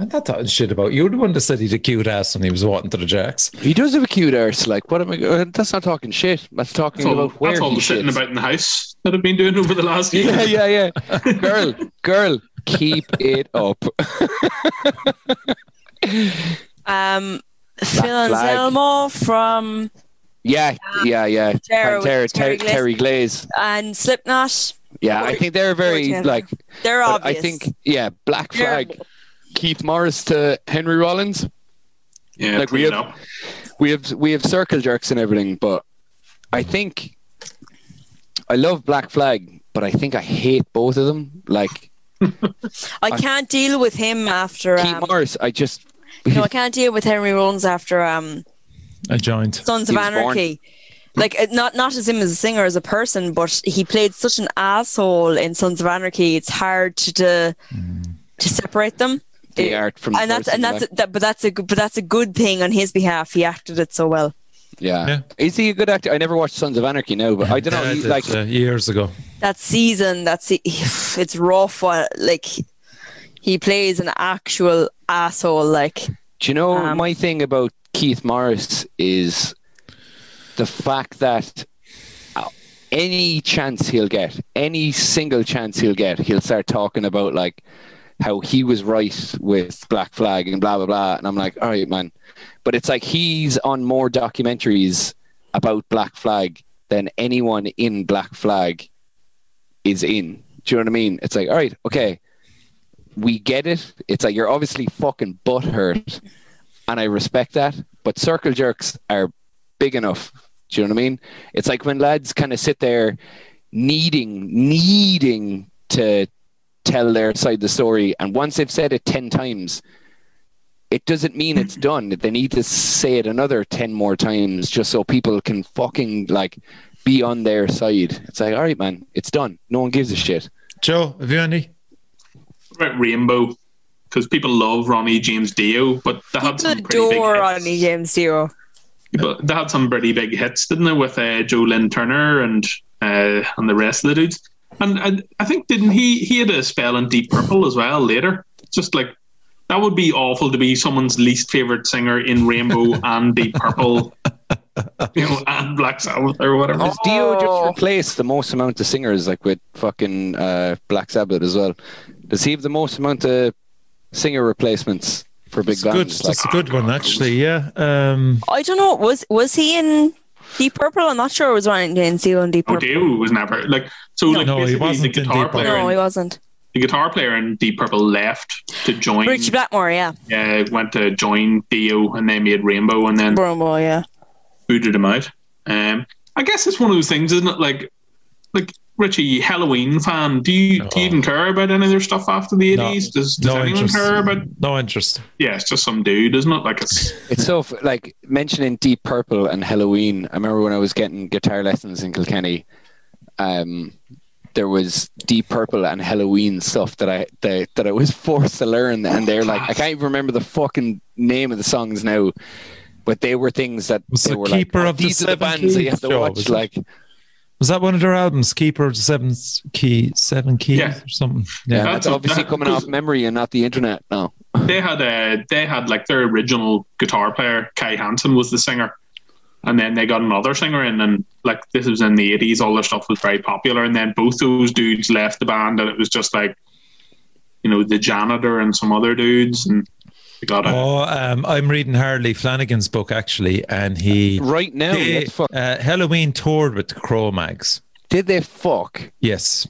I'm not talking shit about you. You're the one that said he'd a cute ass when he was walking to the jacks. He does have a cute arse. Like, what am I? Uh, that's not talking shit. That's talking That's all, about where that's all he the sitting shits. about in the house that I've been doing over the last year. Yeah, yeah, yeah. girl, girl, keep it up. Um, Phil flag. Anselmo from Yeah, yeah, yeah. Terry Terry, Terry Glaze. and Slipknot. Yeah, I think they're very like. They're but I think yeah, Black They're- Flag. Keith Morris to Henry Rollins. Yeah, Like, we have- up. we have we have circle jerks and everything, but I think I love Black Flag, but I think I hate both of them. Like [laughs] I can't deal with him after. Keith Um, Morris, I just no, I can't deal with Henry Rollins after um, I joined. Sons He of Anarchy. born. Anarchy. Like uh, not not as him as a singer as a person, but he played such an asshole in Sons of Anarchy. It's hard to to, to separate them. the It- art from and that's and that's like, that, but that's a good but that's a good thing on his behalf. He acted it so well. yeah. Yeah. Is he a good actor? I never watched Sons of Anarchy now, but I don't know. Yeah, He, like uh, years ago. That season, that's [sighs] it's rough. uh, Like he plays an actual asshole. Like Do you know Um, my thing about Keith Morris is the fact that uh, any chance he'll get, any single chance he'll get, he'll start talking about like how he was right with Black Flag and blah blah blah. And I'm like, all right, man. But it's like he's on more documentaries about Black Flag than anyone in Black Flag is in. Do you know what I mean? It's like, all right, okay, we get it. It's like you're obviously fucking butthurt, and I respect that. But circle jerks are big enough. Do you know what I mean? It's like when lads kind of sit there needing, needing to tell their side of the story, and once they've said it ten times, it doesn't mean it's [laughs] done. They need to say it another ten more times just so people can fucking like be on their side. It's like, all right, man, it's done. No one gives a shit. Joe, have you any? What about Rainbow? Because people love Ronnie James Dio, but they had People some pretty big adore hits. Ronnie James Dio. But they had some pretty big hits, didn't they, with uh, Joe Lynn Turner and uh, and the rest of the dudes. And, and I think didn't he he had a spell in Deep Purple as well later. Just like that would be awful to be someone's least favorite singer in Rainbow [laughs] and Deep Purple, you know, and Black Sabbath or whatever. Does Dio just replaced the most amount of singers like with fucking uh, Black Sabbath as well? Does he have the most amount of singer replacements for big It's good. Like, That's a good one, actually. Yeah. Um, I don't know. Was was he in Deep Purple? I'm not sure. It was Ronnie James Dio in Deep Oh, Purple. Dio was never like so. like No, he wasn't the in guitar Deep player. No, in- he wasn't. the guitar player in Deep Purple left to join. Ritchie Blackmore, yeah. Yeah, went to join Dio, and they made Rainbow, and then Brumbo, yeah. booted him out. Um, I guess it's one of those things, isn't it? Like, like Richie, Helloween fan. Do you do you even care about any of their stuff after the No. eighties? Does, does no anyone interest. care about? No interest. Yeah, it's just some dude, isn't it? Like it's it's so like mentioning Deep Purple and Helloween. I remember when I was getting guitar lessons in Kilkenny. Um, there was Deep Purple and Helloween stuff that I that, that I was [laughs] forced to learn, and they're like I can't even remember the fucking name of the songs now, but they were things that Was they it were Keeper like, oh, of the these are the Seven bands that you have Keys to show, watch. it? Like Was that one of their albums, Keeper of the Seven Key, Seven Keys Yeah. or something? yeah, Yeah. that's That's- obviously that- coming off memory and not the internet. No, [laughs] they had a they had like their original guitar player Kai Hansen was the singer, and then they got another singer in, and like this was in the eighties, all their stuff was very popular, and then both those dudes left the band, and it was just like, you know, the janitor and some other dudes, and they got a Oh, um, I'm reading Harley Flanagan's book actually, and he right now, they, fuck. uh, Helloween toured with the Cro-Mags. Did they fuck? Yes,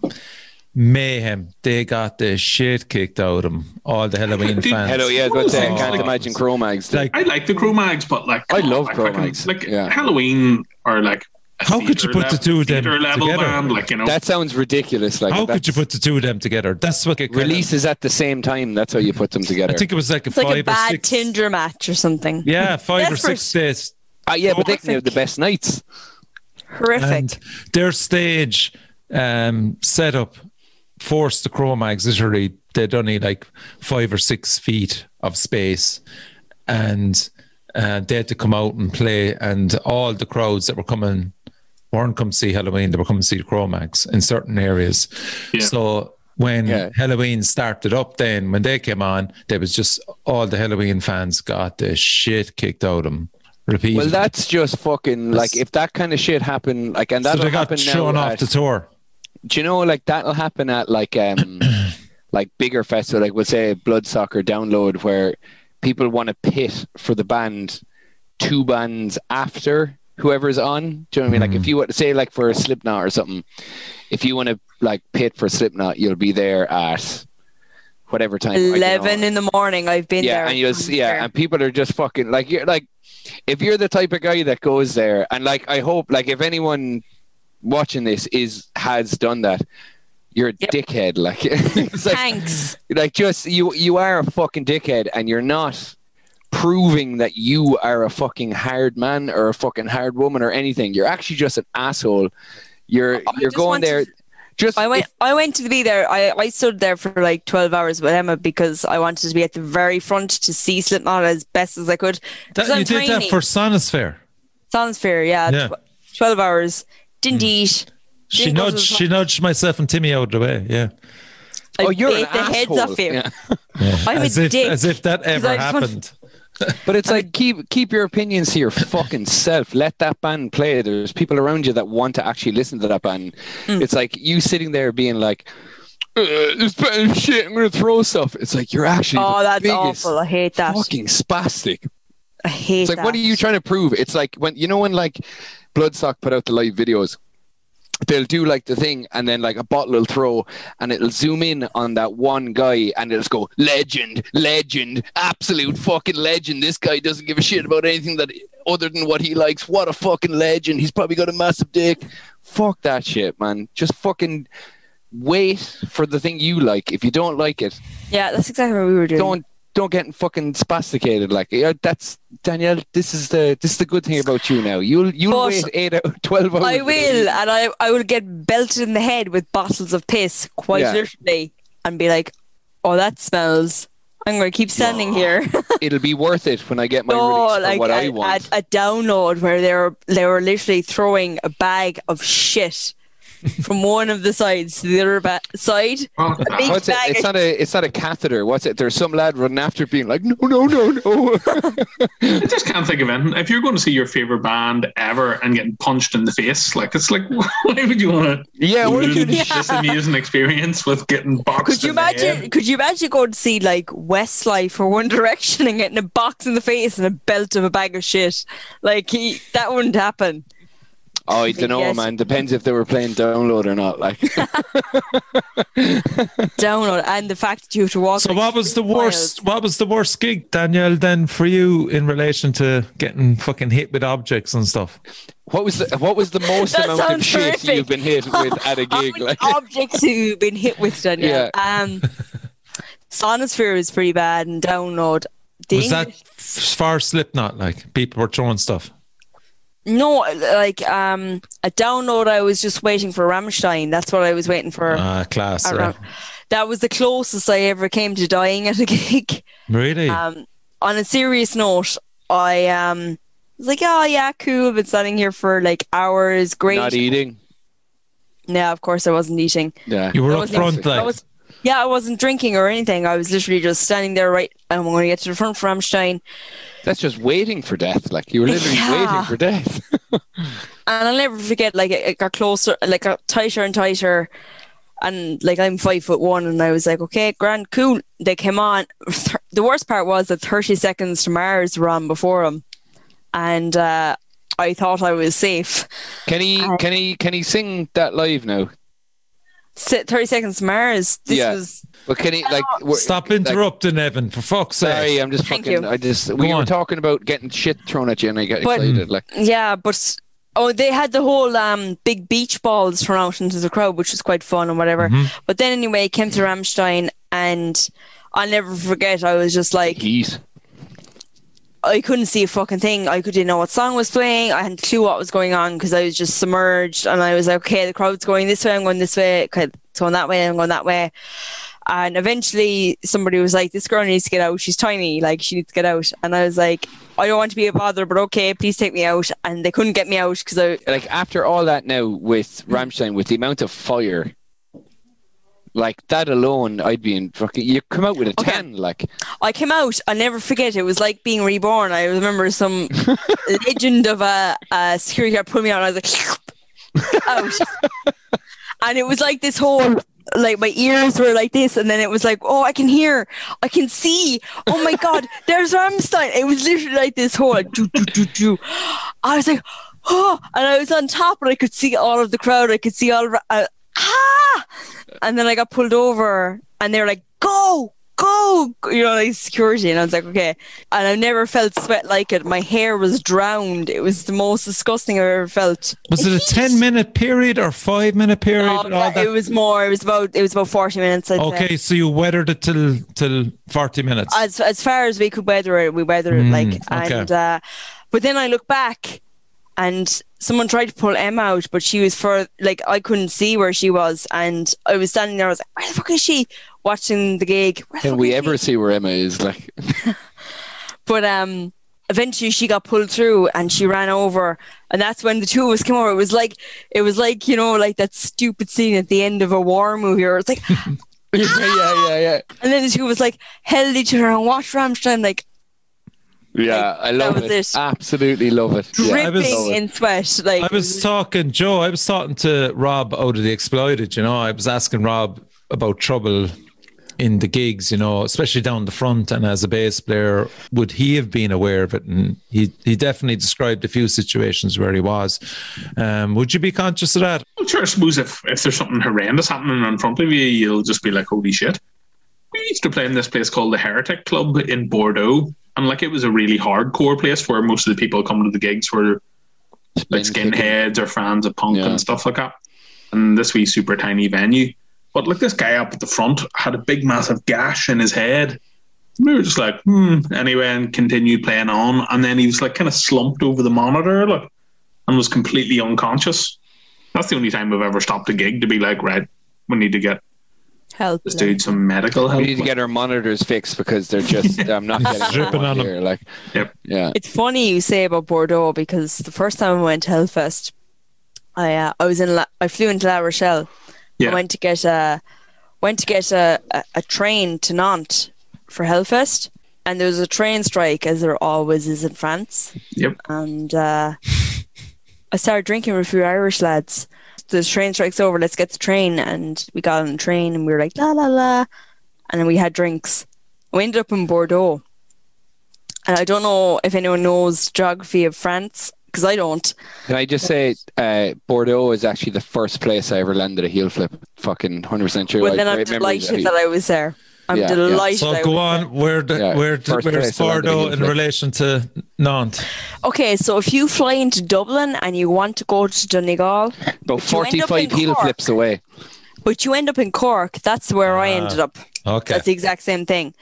mayhem. They got the shit kicked out of them. All the Helloween [laughs] Dude, fans. Hello, yeah, I was say, I Oh. can't imagine Cro-Mags. Like, I like the Cro-Mags, but like I love like, fucking- Cro-Mags, Like yeah. Helloween or like a How could you theatre put the two of them level together? band, like you know, that sounds ridiculous. Like how could you put the two of them together? That's what it kinda- releases at the same time? That's how you put them together. I think it was like a It's like five a or bad six. Tinder match or something. Yeah, five or six days. Ah, yeah, but they can have the best nights. Horrific. And their stage um, setup forced the Cro-Mags literally, they'd only like five or six feet of space. And uh, they had to come out and play. And all the crowds that were coming weren't come see Helloween, they were coming to see the Cro-Mags in certain areas. Yeah. So when Yeah. Helloween started up, then when they came on, there was just all the Helloween fans got the shit kicked out of them. Repeatedly. Well, that's just fucking like if that kind of shit happened, like, and so that'll they got happen shown now. off At, the tour. do you know, like that'll happen at like um, [clears throat] like bigger festival, like we'll say Bloodstock Download, where people want to pit for the band two bands after whoever's on. Do you know what I mean? Like if hmm. you want to say like for a Slipknot or something, if you want to like pit for Slipknot, you'll be there at whatever time. like, you know. Eleven in the morning. I've been yeah, there. and you'll see, yeah, and people are just fucking like you're like if you're the type of guy that goes there and like I hope like if anyone watching this is has done that, you're a Yep. dickhead. Like [laughs] it's like Thanks. like just you you are a fucking dickhead and you're not proving that you are a fucking hard man or a fucking hard woman or anything. You're actually just an asshole. You're I you're going wanted- there just I went. I went to be there. I, I stood there for like twelve hours with Emma because I wanted to be at the very front to see Slipknot as best as I could. That, 'Cause I'm you did that for Sonisphere. Sounds fair, yeah. Yeah. Tw- Twelve hours. Didn't hmm. eat. She Didn't nudged. She nudged myself and Timmy out of the way. Yeah, oh, I oh, you're ate an the heads asshole. off you. Yeah. I'm as a if dick. as if that [laughs] ever I just want- happened. But it's like keep keep your opinions to your fucking self. Let that band play. There's people around you that want to actually listen to that band. Mm. It's like you sitting there being like, uh, "This band shit. I'm gonna throw stuff." It's like you're actually oh, that's awful. I hate that. fucking spastic. I hate that. It's like, that. what are you trying to prove? It's like when you know when like Bloodstock put out the live videos. They'll do like the thing, and then like a bottle will throw, and it'll zoom in on that one guy, and it'll go legend, legend, absolute fucking legend. This guy doesn't give a shit about anything that other than what he likes. What a fucking legend! He's probably got a massive dick. Fuck that shit, man. Just fucking wait for the thing you like. If you don't like it, Yeah, that's exactly what we were doing. don't don't get fucking spasticated like yeah, that's Danielle this is the this is the good thing about you now you'll you'll But wait eight out twelve hours I will, and I I will get belted in the head with bottles of piss, quite Yeah. literally, and be like, "Oh, that smells." I'm going to keep standing here. [laughs] it'll be worth it when I get my no, release for like what I a, want A, a download where they were they were literally throwing a bag of shit from one of the sides to the other ba- side. Fuck A oh. big What's it? bag It's of not a it's not a catheter. What's it? There's some lad running after being like, no, no, no, no. I just can't think of anything. If you're going to see your favorite band ever and getting punched in the face, like it's like, [laughs] why would you want to yeah, what did you ruin [laughs] do? this amusing experience with getting boxed? Could you in the head? imagine? Could you imagine going to see like Westlife or One Direction and getting a box in the face and a belt of a bag of shit? Like he, that wouldn't happen. Oh, I don't know, Yes. man. Depends if they were playing download or not. Like, [laughs] Download and the fact that you have to walk. So like what was the three worst? What was the worst gig, Danielle? Then for you in relation to getting fucking hit with objects and stuff? what was the what was the most [laughs] amount of sounds shit horrific. you've been hit with at a [laughs] How gig? many Like, objects you've been hit with, Danielle? Um, Sonisphere was pretty bad and download. The Was that English- f- far Slipknot? Like people were throwing stuff. No? Like um, a download. I was just waiting for Rammstein. That's what I was waiting for. Ah, class. at Right. That was the closest I ever came to dying at a gig. Really? Um, on a serious note, I um was like, oh yeah, cool. Been standing here for like hours. Great. not eating. Yeah, of course I wasn't eating. Yeah. you were I up wasn't- front, I like. was, yeah, I wasn't drinking or anything. I was literally just standing there, right? I'm going to get to the front for Rammstein. That's just waiting for death. Like you were literally Yeah. waiting for death. [laughs] And I'll never forget, like, it, it got closer, like, got tighter and tighter. And, like, I'm five foot one, and I was like, okay, grand, cool. They came on. [laughs] The worst part was that 30 Seconds to Mars were on before him. And uh, I thought I was safe. Can he Uh, can he can he sing that live now? Si- 30 Seconds to Mars. This Yeah. was. But can he like w- Stop like- interrupting, Evan. For fuck's sake. Sorry, I'm just Thank fucking. you. I just we Go were talking about getting shit thrown at you, and I get But- excited. Like Yeah, but oh, they had the whole um big beach balls thrown out into the crowd, which was quite fun and whatever. But then anyway, came to Rammstein, and I'll never forget. I was just like, heat. I couldn't see a fucking thing. I couldn't know what song was playing. I hadn't a clue what was going on because I was just submerged, and I was like, okay, the crowd's going this way. I'm going this way. Okay, it's going that way. I'm going that way. And eventually, somebody was like, "This girl needs to get out. She's tiny. Like she needs to get out." And I was like, "I don't want to be a bother, but okay, please take me out." And they couldn't get me out because I Like after all that now with Rammstein, with the amount of fire, like that alone, I'd be in fucking. You come out with a Okay. ten, like I came out. I'll never forget. It was like being reborn. I remember some [laughs] legend of a, a security guard put me out. And I was like, [laughs] out. and it was like this whole, like my ears were like this, and then it was like, oh, I can hear, I can see. Oh my god, [laughs] there's Rammstein. It was literally like this whole. Like, doo, doo, doo, doo. I was like, oh, [gasps] and I was on top, and I could see all of the crowd. I could see all. Of, uh, ah, and then I got pulled over, and they were like, go. Go, you know, like security, and I was like, okay. And I've never felt sweat like it. My hair was drowned. It was the most disgusting I've ever felt. Was it a 10 minute period or five minute period? Oh, and all it that? was more. It was about. It was about forty minutes. I'd say. Okay, so you weathered it till till 40 minutes. As as far as we could weather it, we weathered it. Mm, Like, okay. and uh, but then I look back, and someone tried to pull Emma out, but she was for like I couldn't see where she was, and I was standing there. I was like, "Where the fuck is she?" Watching the gig. The can we ever she? see where Emma is? Like [laughs] [laughs] But um, eventually she got pulled through and she ran over, and that's when the two of us came over. It was like it was like you know like that stupid scene at the end of a war movie, where it's like, [laughs] yeah, yeah, yeah, yeah. and then the two of us like held each other and watched Rammstein like. Yeah, Like, I love that it. it. Absolutely love it. Yeah. I was- dripping in sweat. Like I was talking, Joe. I was talking to Rob out of the Exploited. You know, I was asking Rob about trouble in the gigs. You know, especially down the front. And as a bass player, would he have been aware of it? And he he definitely described a few situations where he was. Um, would you be conscious of that? Well, sure, I suppose if, if there's something horrendous happening in front of you, you'll just be like, holy shit. We used to play in this place called the Heretic Club in Bordeaux. And like it was a really hardcore place where most of the people come to the gigs were like skinheads or fans of punk Yeah. and stuff like that. And this wee super tiny venue. But like this guy up at the front had a big massive gash in his head. And We were just like, hmm. Anyway, and continued playing on. And then he was like kind of slumped over the monitor, like, and was completely unconscious. That's the only time I've ever stopped a gig to be like, right, we need to get help. this dude some medical help. We need to get our monitors fixed because they're just. [laughs] I'm not getting Dripping them on them. Like, Yep. yeah. It's funny you say about Bordeaux because the first time I went to Hellfest, I uh, I was in La- I flew into La Rochelle. Yeah. I went to get a went to get a, a, a train to Nantes for Hellfest, and there was a train strike as there always is in France. Yep. And uh, [laughs] I started drinking with a few Irish lads. The train strike's over. Let's get the train, and we got on the train, and we were like la la la, and then we had drinks. We ended up in Bordeaux. And I don't know if anyone knows geography of France because I don't. Can I just say, uh, Bordeaux is actually the first place I ever landed a heel flip. Fucking 100% sure. Well, then I'm delighted that I was there. I'm Yeah, yeah. delighted. So go on. Where the, Yeah, where first where's place I landed Bordeaux in in relation to Nantes? Okay, so if you fly into Dublin and you want to go to Donegal, About you end up 45 heel Cork. flips away. but you end up in Cork, that's where I Ah, ended up. Okay. That's the exact same thing.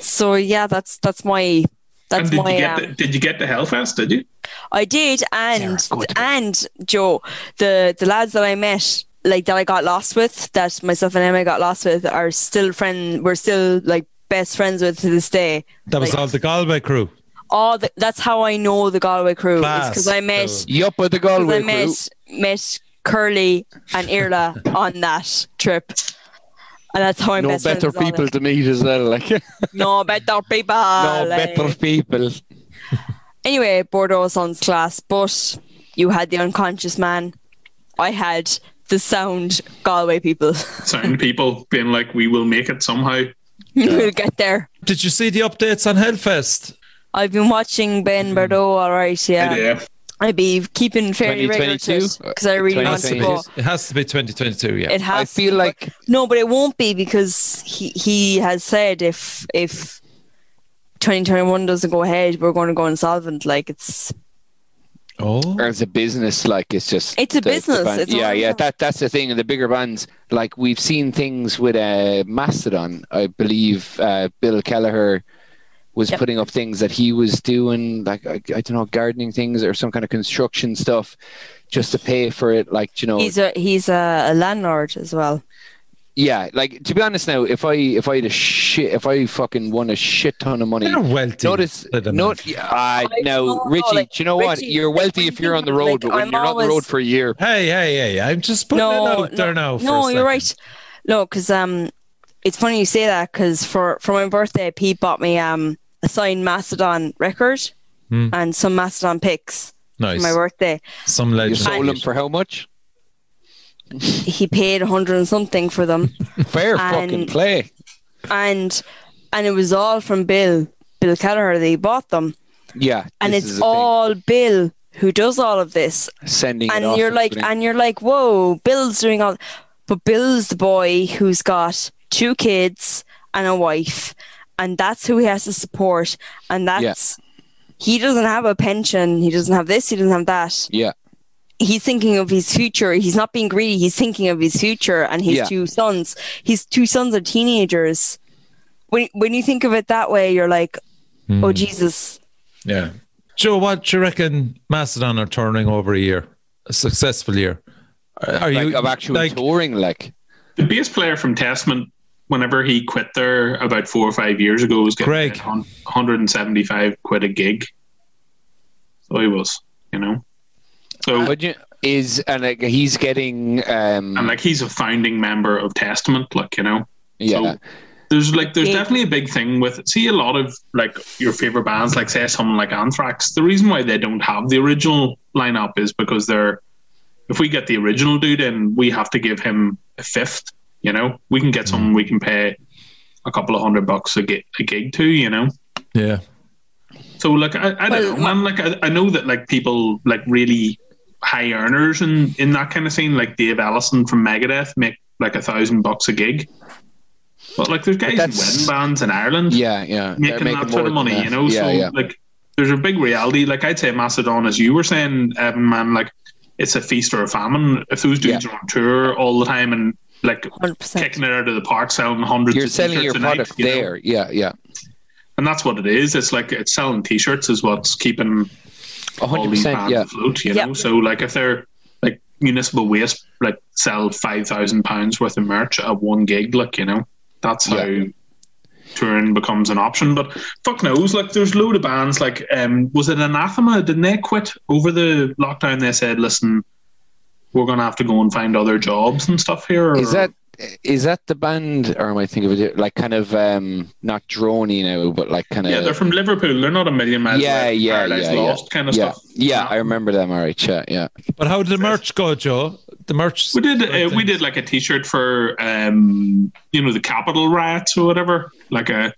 So yeah, that's that's my that's and did my you get um, the, did you get to Hellfest? Did you? I did, and Sarah, go to bed. and Joe, the the lads that I met, like that I got lost with, that myself and Emma got lost with, are still friends. We're still like best friends with to this day. That was like- all the Galway crew. All the, that's how I know the Galway crew. Because I met So- Yup with the 'cause I Galway crew. met met Curly and Irla [laughs] on that trip, and that's how I No met better people to meet as well. Like, [laughs] No better people. no like- better people. [laughs] Anyway, Bordeaux sounds class, but you had the unconscious man. I had the sound Galway people. [laughs] Sound people being like, we will make it somehow. we'll get there. Did you see the updates on Hellfest? I've been watching Ben mm-hmm. Bordeaux, all right, yeah. Yeah. I'd be keeping fairly regular to 2022? because I really want to 2022? go. It has to be 2022. Yeah. It has I to feel be, like but- no, but it won't be because he he has said if if 2021 doesn't go ahead, we're going to go insolvent. Like it's oh. as a business, like it's just It's a business, band- it's yeah, all- yeah. That that's the thing. And the bigger bands, like we've seen things with uh, Mastodon. I believe uh, Bill Kelliher was Yep. putting up things that he was doing, like I, I don't know, gardening things or some kind of construction stuff, just to pay for it. Like you know, he's a he's a, a landlord as well. Yeah. Like to be honest, now if I if I had a shit, if I fucking won a shit ton of money. They're wealthy. Notice, Let them uh, I now, know, Richie. like, do you know what? Richie, You're wealthy if you you're on the road, like, but when I'm you're not on the road for a year, Hey, hey, hey! I'm just putting it out there now. For no, a you're right. No, because um, it's funny you say that because for for my birthday, Pete bought me um a signed Mastodon record Hmm. and some Mastodon picks. Nice. for my birthday. Some you sold them for how much? He paid a hundred and something for them, [laughs] Fair And- fucking play. and and it was all from Bill Bill Kelliher. They bought them, Yeah, and it's is a thing. all Bill who does all of this. sending. and you're like and you're like whoa bill's doing all but bill's the boy who's got two kids and a wife and that's who he has to support and that's he doesn't have a pension he doesn't have this he doesn't have that yeah, he's thinking of his future he's not being greedy he's thinking of his future and his Yeah. two sons his two sons are teenagers when when you think of it that way you're like Hmm. oh jesus Yeah. Joe, what do you reckon Mastodon are turning over a year? A successful year? Are are like you of actual like, touring, like The bass player from Testament, whenever he quit there about four or five years ago, was getting Greg. 175 quid a gig. So he was, you know. So Would you, is and like he's getting um and like he's a founding member of Testament, like you know. yeah. so- There's like there's Yeah. definitely a big thing with see a lot of like your favorite bands, like say someone like Anthrax. The reason why they don't have the original lineup is because they're if we get the original dude in, we have to give him a fifth. You know, we can get someone we can pay a couple of hundred bucks a gig, a gig to. You know, Yeah. so like I, I don't Well, know, man. Like I, I know that like people like really high earners in in that kind of scene, like Dave Ellefson from Megadeth, make like a thousand bucks a gig. But like there's guys in wedding bands in Ireland Yeah, yeah. They're making that more sort of money, you know. Yeah, so yeah. like there's a big reality. Like I'd say Mastodon, as you were saying, Evan, man, like it's a feast or a famine. If those dudes are on tour all the time and like 100%. kicking it out of the park, selling hundreds You're of selling your t-shirts a night, product you know? there. Yeah, yeah. and that's what it is. It's like it's selling t-shirts is what's keeping A all hundred these percent. bands Yeah. afloat. You Yep. know, so like if they're like municipal waste, like sell five thousand pounds worth of merch at one gig, like you know, that's how. Yeah. Touring becomes an option, but fuck knows. Like, there's load of bands. Like, um, was it Anathema? Didn't they quit over the lockdown? They said, "Listen, we're gonna have to go and find other jobs and stuff here." or- Is that is that the band, or am I thinking of it like kind of um not droney now, but like kind of Yeah, they're from Liverpool. They're not a million miles Yeah, away. yeah, Paradise yeah, yeah. Kind of yeah, stuff. yeah. I remember them. All right, yeah, yeah. But how did the merch go, Joe? The merch. We did. Uh, we did like a T-shirt for, um, you know, the Capitol riots or whatever. Like a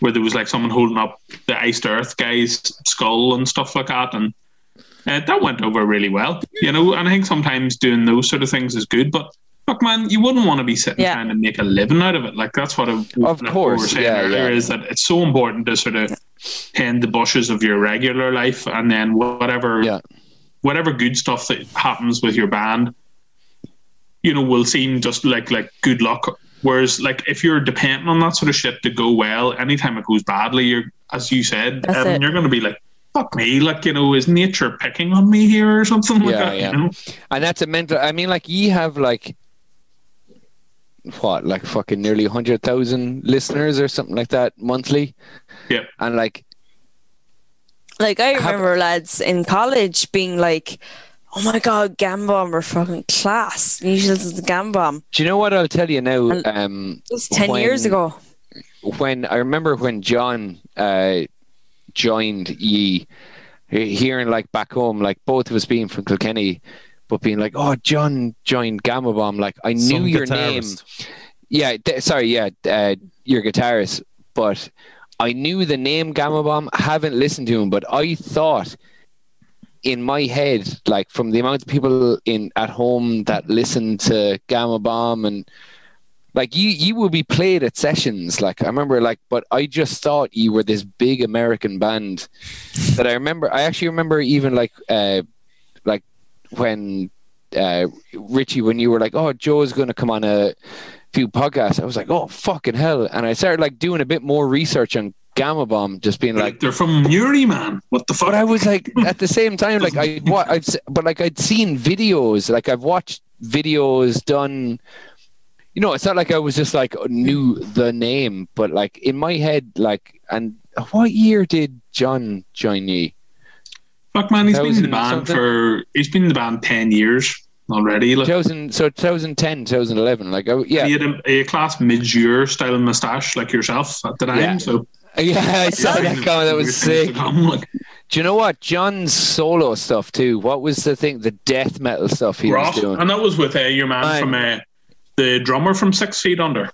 where there was like someone holding up the iced Earth guy's skull and stuff like that, and uh, that went over really well. You know, and I think sometimes doing those sort of things is good, but. Look, man, you wouldn't want to be sitting Yeah. trying to make a living out of it. Like that's what, I, Of like what we course, saying yeah, earlier yeah. is that it's so important to sort of tend the bushes of your regular life, and then whatever Yeah. whatever good stuff that happens with your band, you know, will seem just like like good luck. Whereas, like if you're depending on that sort of shit to go well, anytime it goes badly, you're as you said, um, you're going to be like, "Fuck me!" Like you know, is nature picking on me here or something [laughs] like Yeah, that? yeah. You know? And that's a mental. I mean, like you have like what, like fucking nearly hundred thousand listeners or something like that monthly, Yeah. and like Like I Have- remember lads in college being like, "Oh my god, Gama Bomb are fucking class." Usually should listen to Gama Bomb. do you know what I'll tell you now? And- Um, It was ten years ago. when I remember when John uh, joined Ye, he- hearing like back home, like both of us being from Kilkenny, but being like, "Oh, John joined Gama Bomb." Like I knew Some your name. Yeah, th- sorry, yeah, uh, your guitarist, but I knew the name Gama Bomb. Haven't listened to him, but I thought in my head, like from the amount of people in at home that listen to Gama Bomb and like you you will be played at sessions like i remember like but i just thought you were this big american band that i remember i actually remember even like uh like when uh richie when you were like oh joe's gonna come on a few podcasts i was like oh fucking hell and i started like doing a bit more research on gama bomb just being Like they're from Newry, man. What the fuck? but I was like, [laughs] at the same time, like I, what I've, but like I'd seen videos, like I've watched videos done. You know, it's not like I was just like knew the name, but like in my head, like, and what year did John join ye? Fuck, man. He's been in the band for he's been in the band ten years already. Like, 2000, so 2010, 2011. Like, I, yeah, he had a, a class mid-year style mustache like yourself at the time. Yeah. So [laughs] yeah, I saw that [laughs] comment. That was Weird things to sick. come, like, Do you know what John's solo stuff too? What was the thing? The death metal stuff he Ross, was doing. and that was with uh, your man Man. from uh, the drummer from Six Feet Under.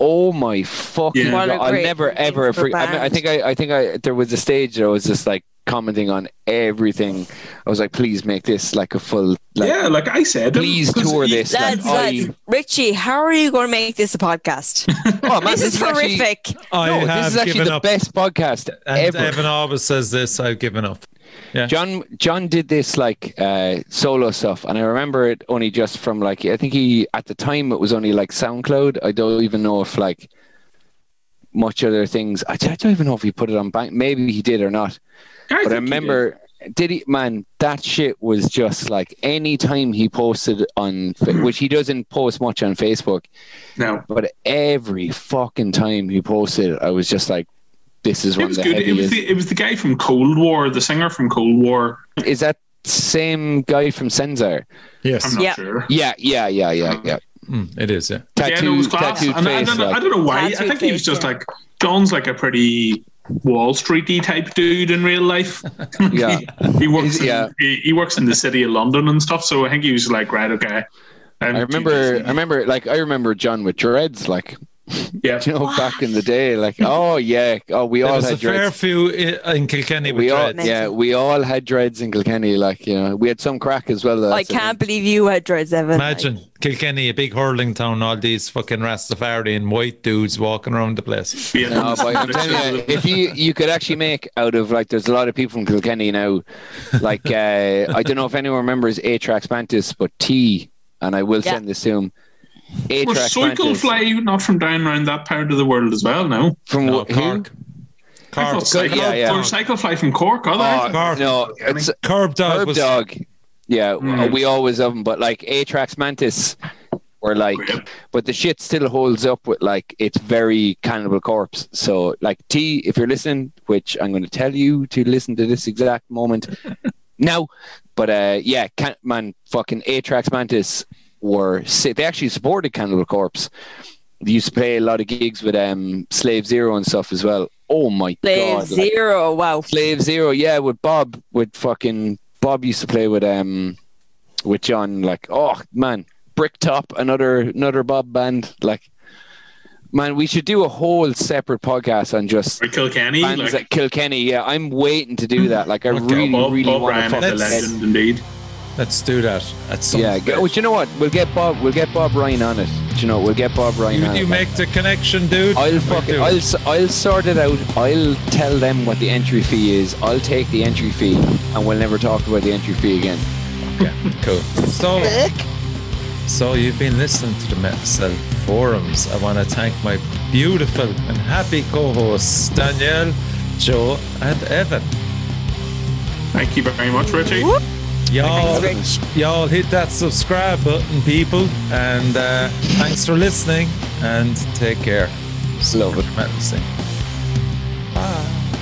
Oh my fucking Yeah. god! What a I'll never ever for a forget. I, mean, I think I, I think I there was a stage that I was just like commenting on everything. I was like, please make this like a full. Like, yeah, like I said, please tour he- this. Like, Lads, I, Richie, how are you going to make this a podcast? [laughs] oh, man, this is actually- horrific. I no, have this is actually given the up. best podcast And ever. Evan always says this. I've given up. Yeah. John John did this like uh, solo stuff, and I remember it only just from like I think he at the time it was only like SoundCloud. I don't even know if like much other things. I, I don't even know if he put it on bank. Maybe he did or not. I But think I he remember, did he? Man, that shit was just like any time he posted on, [clears throat] which he doesn't post much on Facebook. No, but every fucking time he posted, I was just like, "This is it was the good. It was the, it was the guy from Cold War, the singer from Cold War. Is that same guy from Senzar? I'm Yes. not Yeah. sure. Yeah, yeah, yeah, yeah, yeah. Mm, it is, yeah. yeah, no, it was class. tattooed And I, don't know, I don't know why. I think he was just yeah. like John's like a pretty Wall Streety type dude in real life. [laughs] Yeah. he, [laughs] he works. He's- yeah. In, he, he works in the city of London and stuff. So I think he was like, right, okay. Um, I remember, I remember, like, I remember John with dreads, like, [laughs] yeah. you know, back in the day, like, oh yeah, oh, we There all was a had fair dreads. few in Kilkenny with We all, dreads. yeah, we all had dreads in Kilkenny, like, you know, we had some crack as well. I that's can't believe you had dreads, Evan. Imagine Kilkenny, a big hurling town, all these fucking Rastafari and white dudes walking around the place. Being [laughs] No, but I'm telling you, if you you could actually make out of like, there's a lot of people from Kilkenny now. Like, [laughs] uh, I don't know if anyone remembers Atrax Mantis, but T, and I will Yeah. send this to him. Was Atrax Cyclefly not from down around that part of the world as well? No. from No, wh- who? Cork. I Cork. Cycle, yeah, yeah. or Cyclefly from Cork, are they? Oh, Cork. no, it's Curb Dog Herb was Dog. Yeah, Mm. we always have them, but like Atrax Mantis were like, Great. but the shit still holds up with like it's very Cannibal Corpse. So like T, if you're listening, which I'm going to tell you to listen to this exact moment [laughs] now, but uh, yeah, can, man, fucking Atrax Mantis were si- they actually supported Cannibal Corpse. They used to play a lot of gigs with um Slave Zero and stuff as well. Oh my Slave god, like- Zero. wow. Slave Zero, yeah, with Bob, with fucking Bob used to play with um with John. Like, oh man, Bricktop, another another Bob band. Like, man, we should do a whole separate podcast on just Or Kilkenny. bands Like, at Kilkenny. Yeah, I'm waiting to do that. Like, I Okay, really, Bob, really Bob want to Ryan is a fucking legend indeed. Let's do that at some Yeah, stage. get, oh, do you know what? We'll get Bob. We'll get Bob Ryan on it. Do you know? We'll get Bob Ryan You, on you it. make the connection, dude. I'll We'll fucking it. I'll s- I'll sort it out. I'll tell them what the entry fee is. I'll take the entry fee, and we'll never talk about the entry fee again. Okay, cool. So, so you've been listening to the Metal forums. I want to thank my beautiful and happy co-hosts Danielle, Joe, and Evan. Thank you very much, Richie. Y'all, y'all hit that subscribe button, people, and uh, thanks for listening. And take care. Love it. Bye.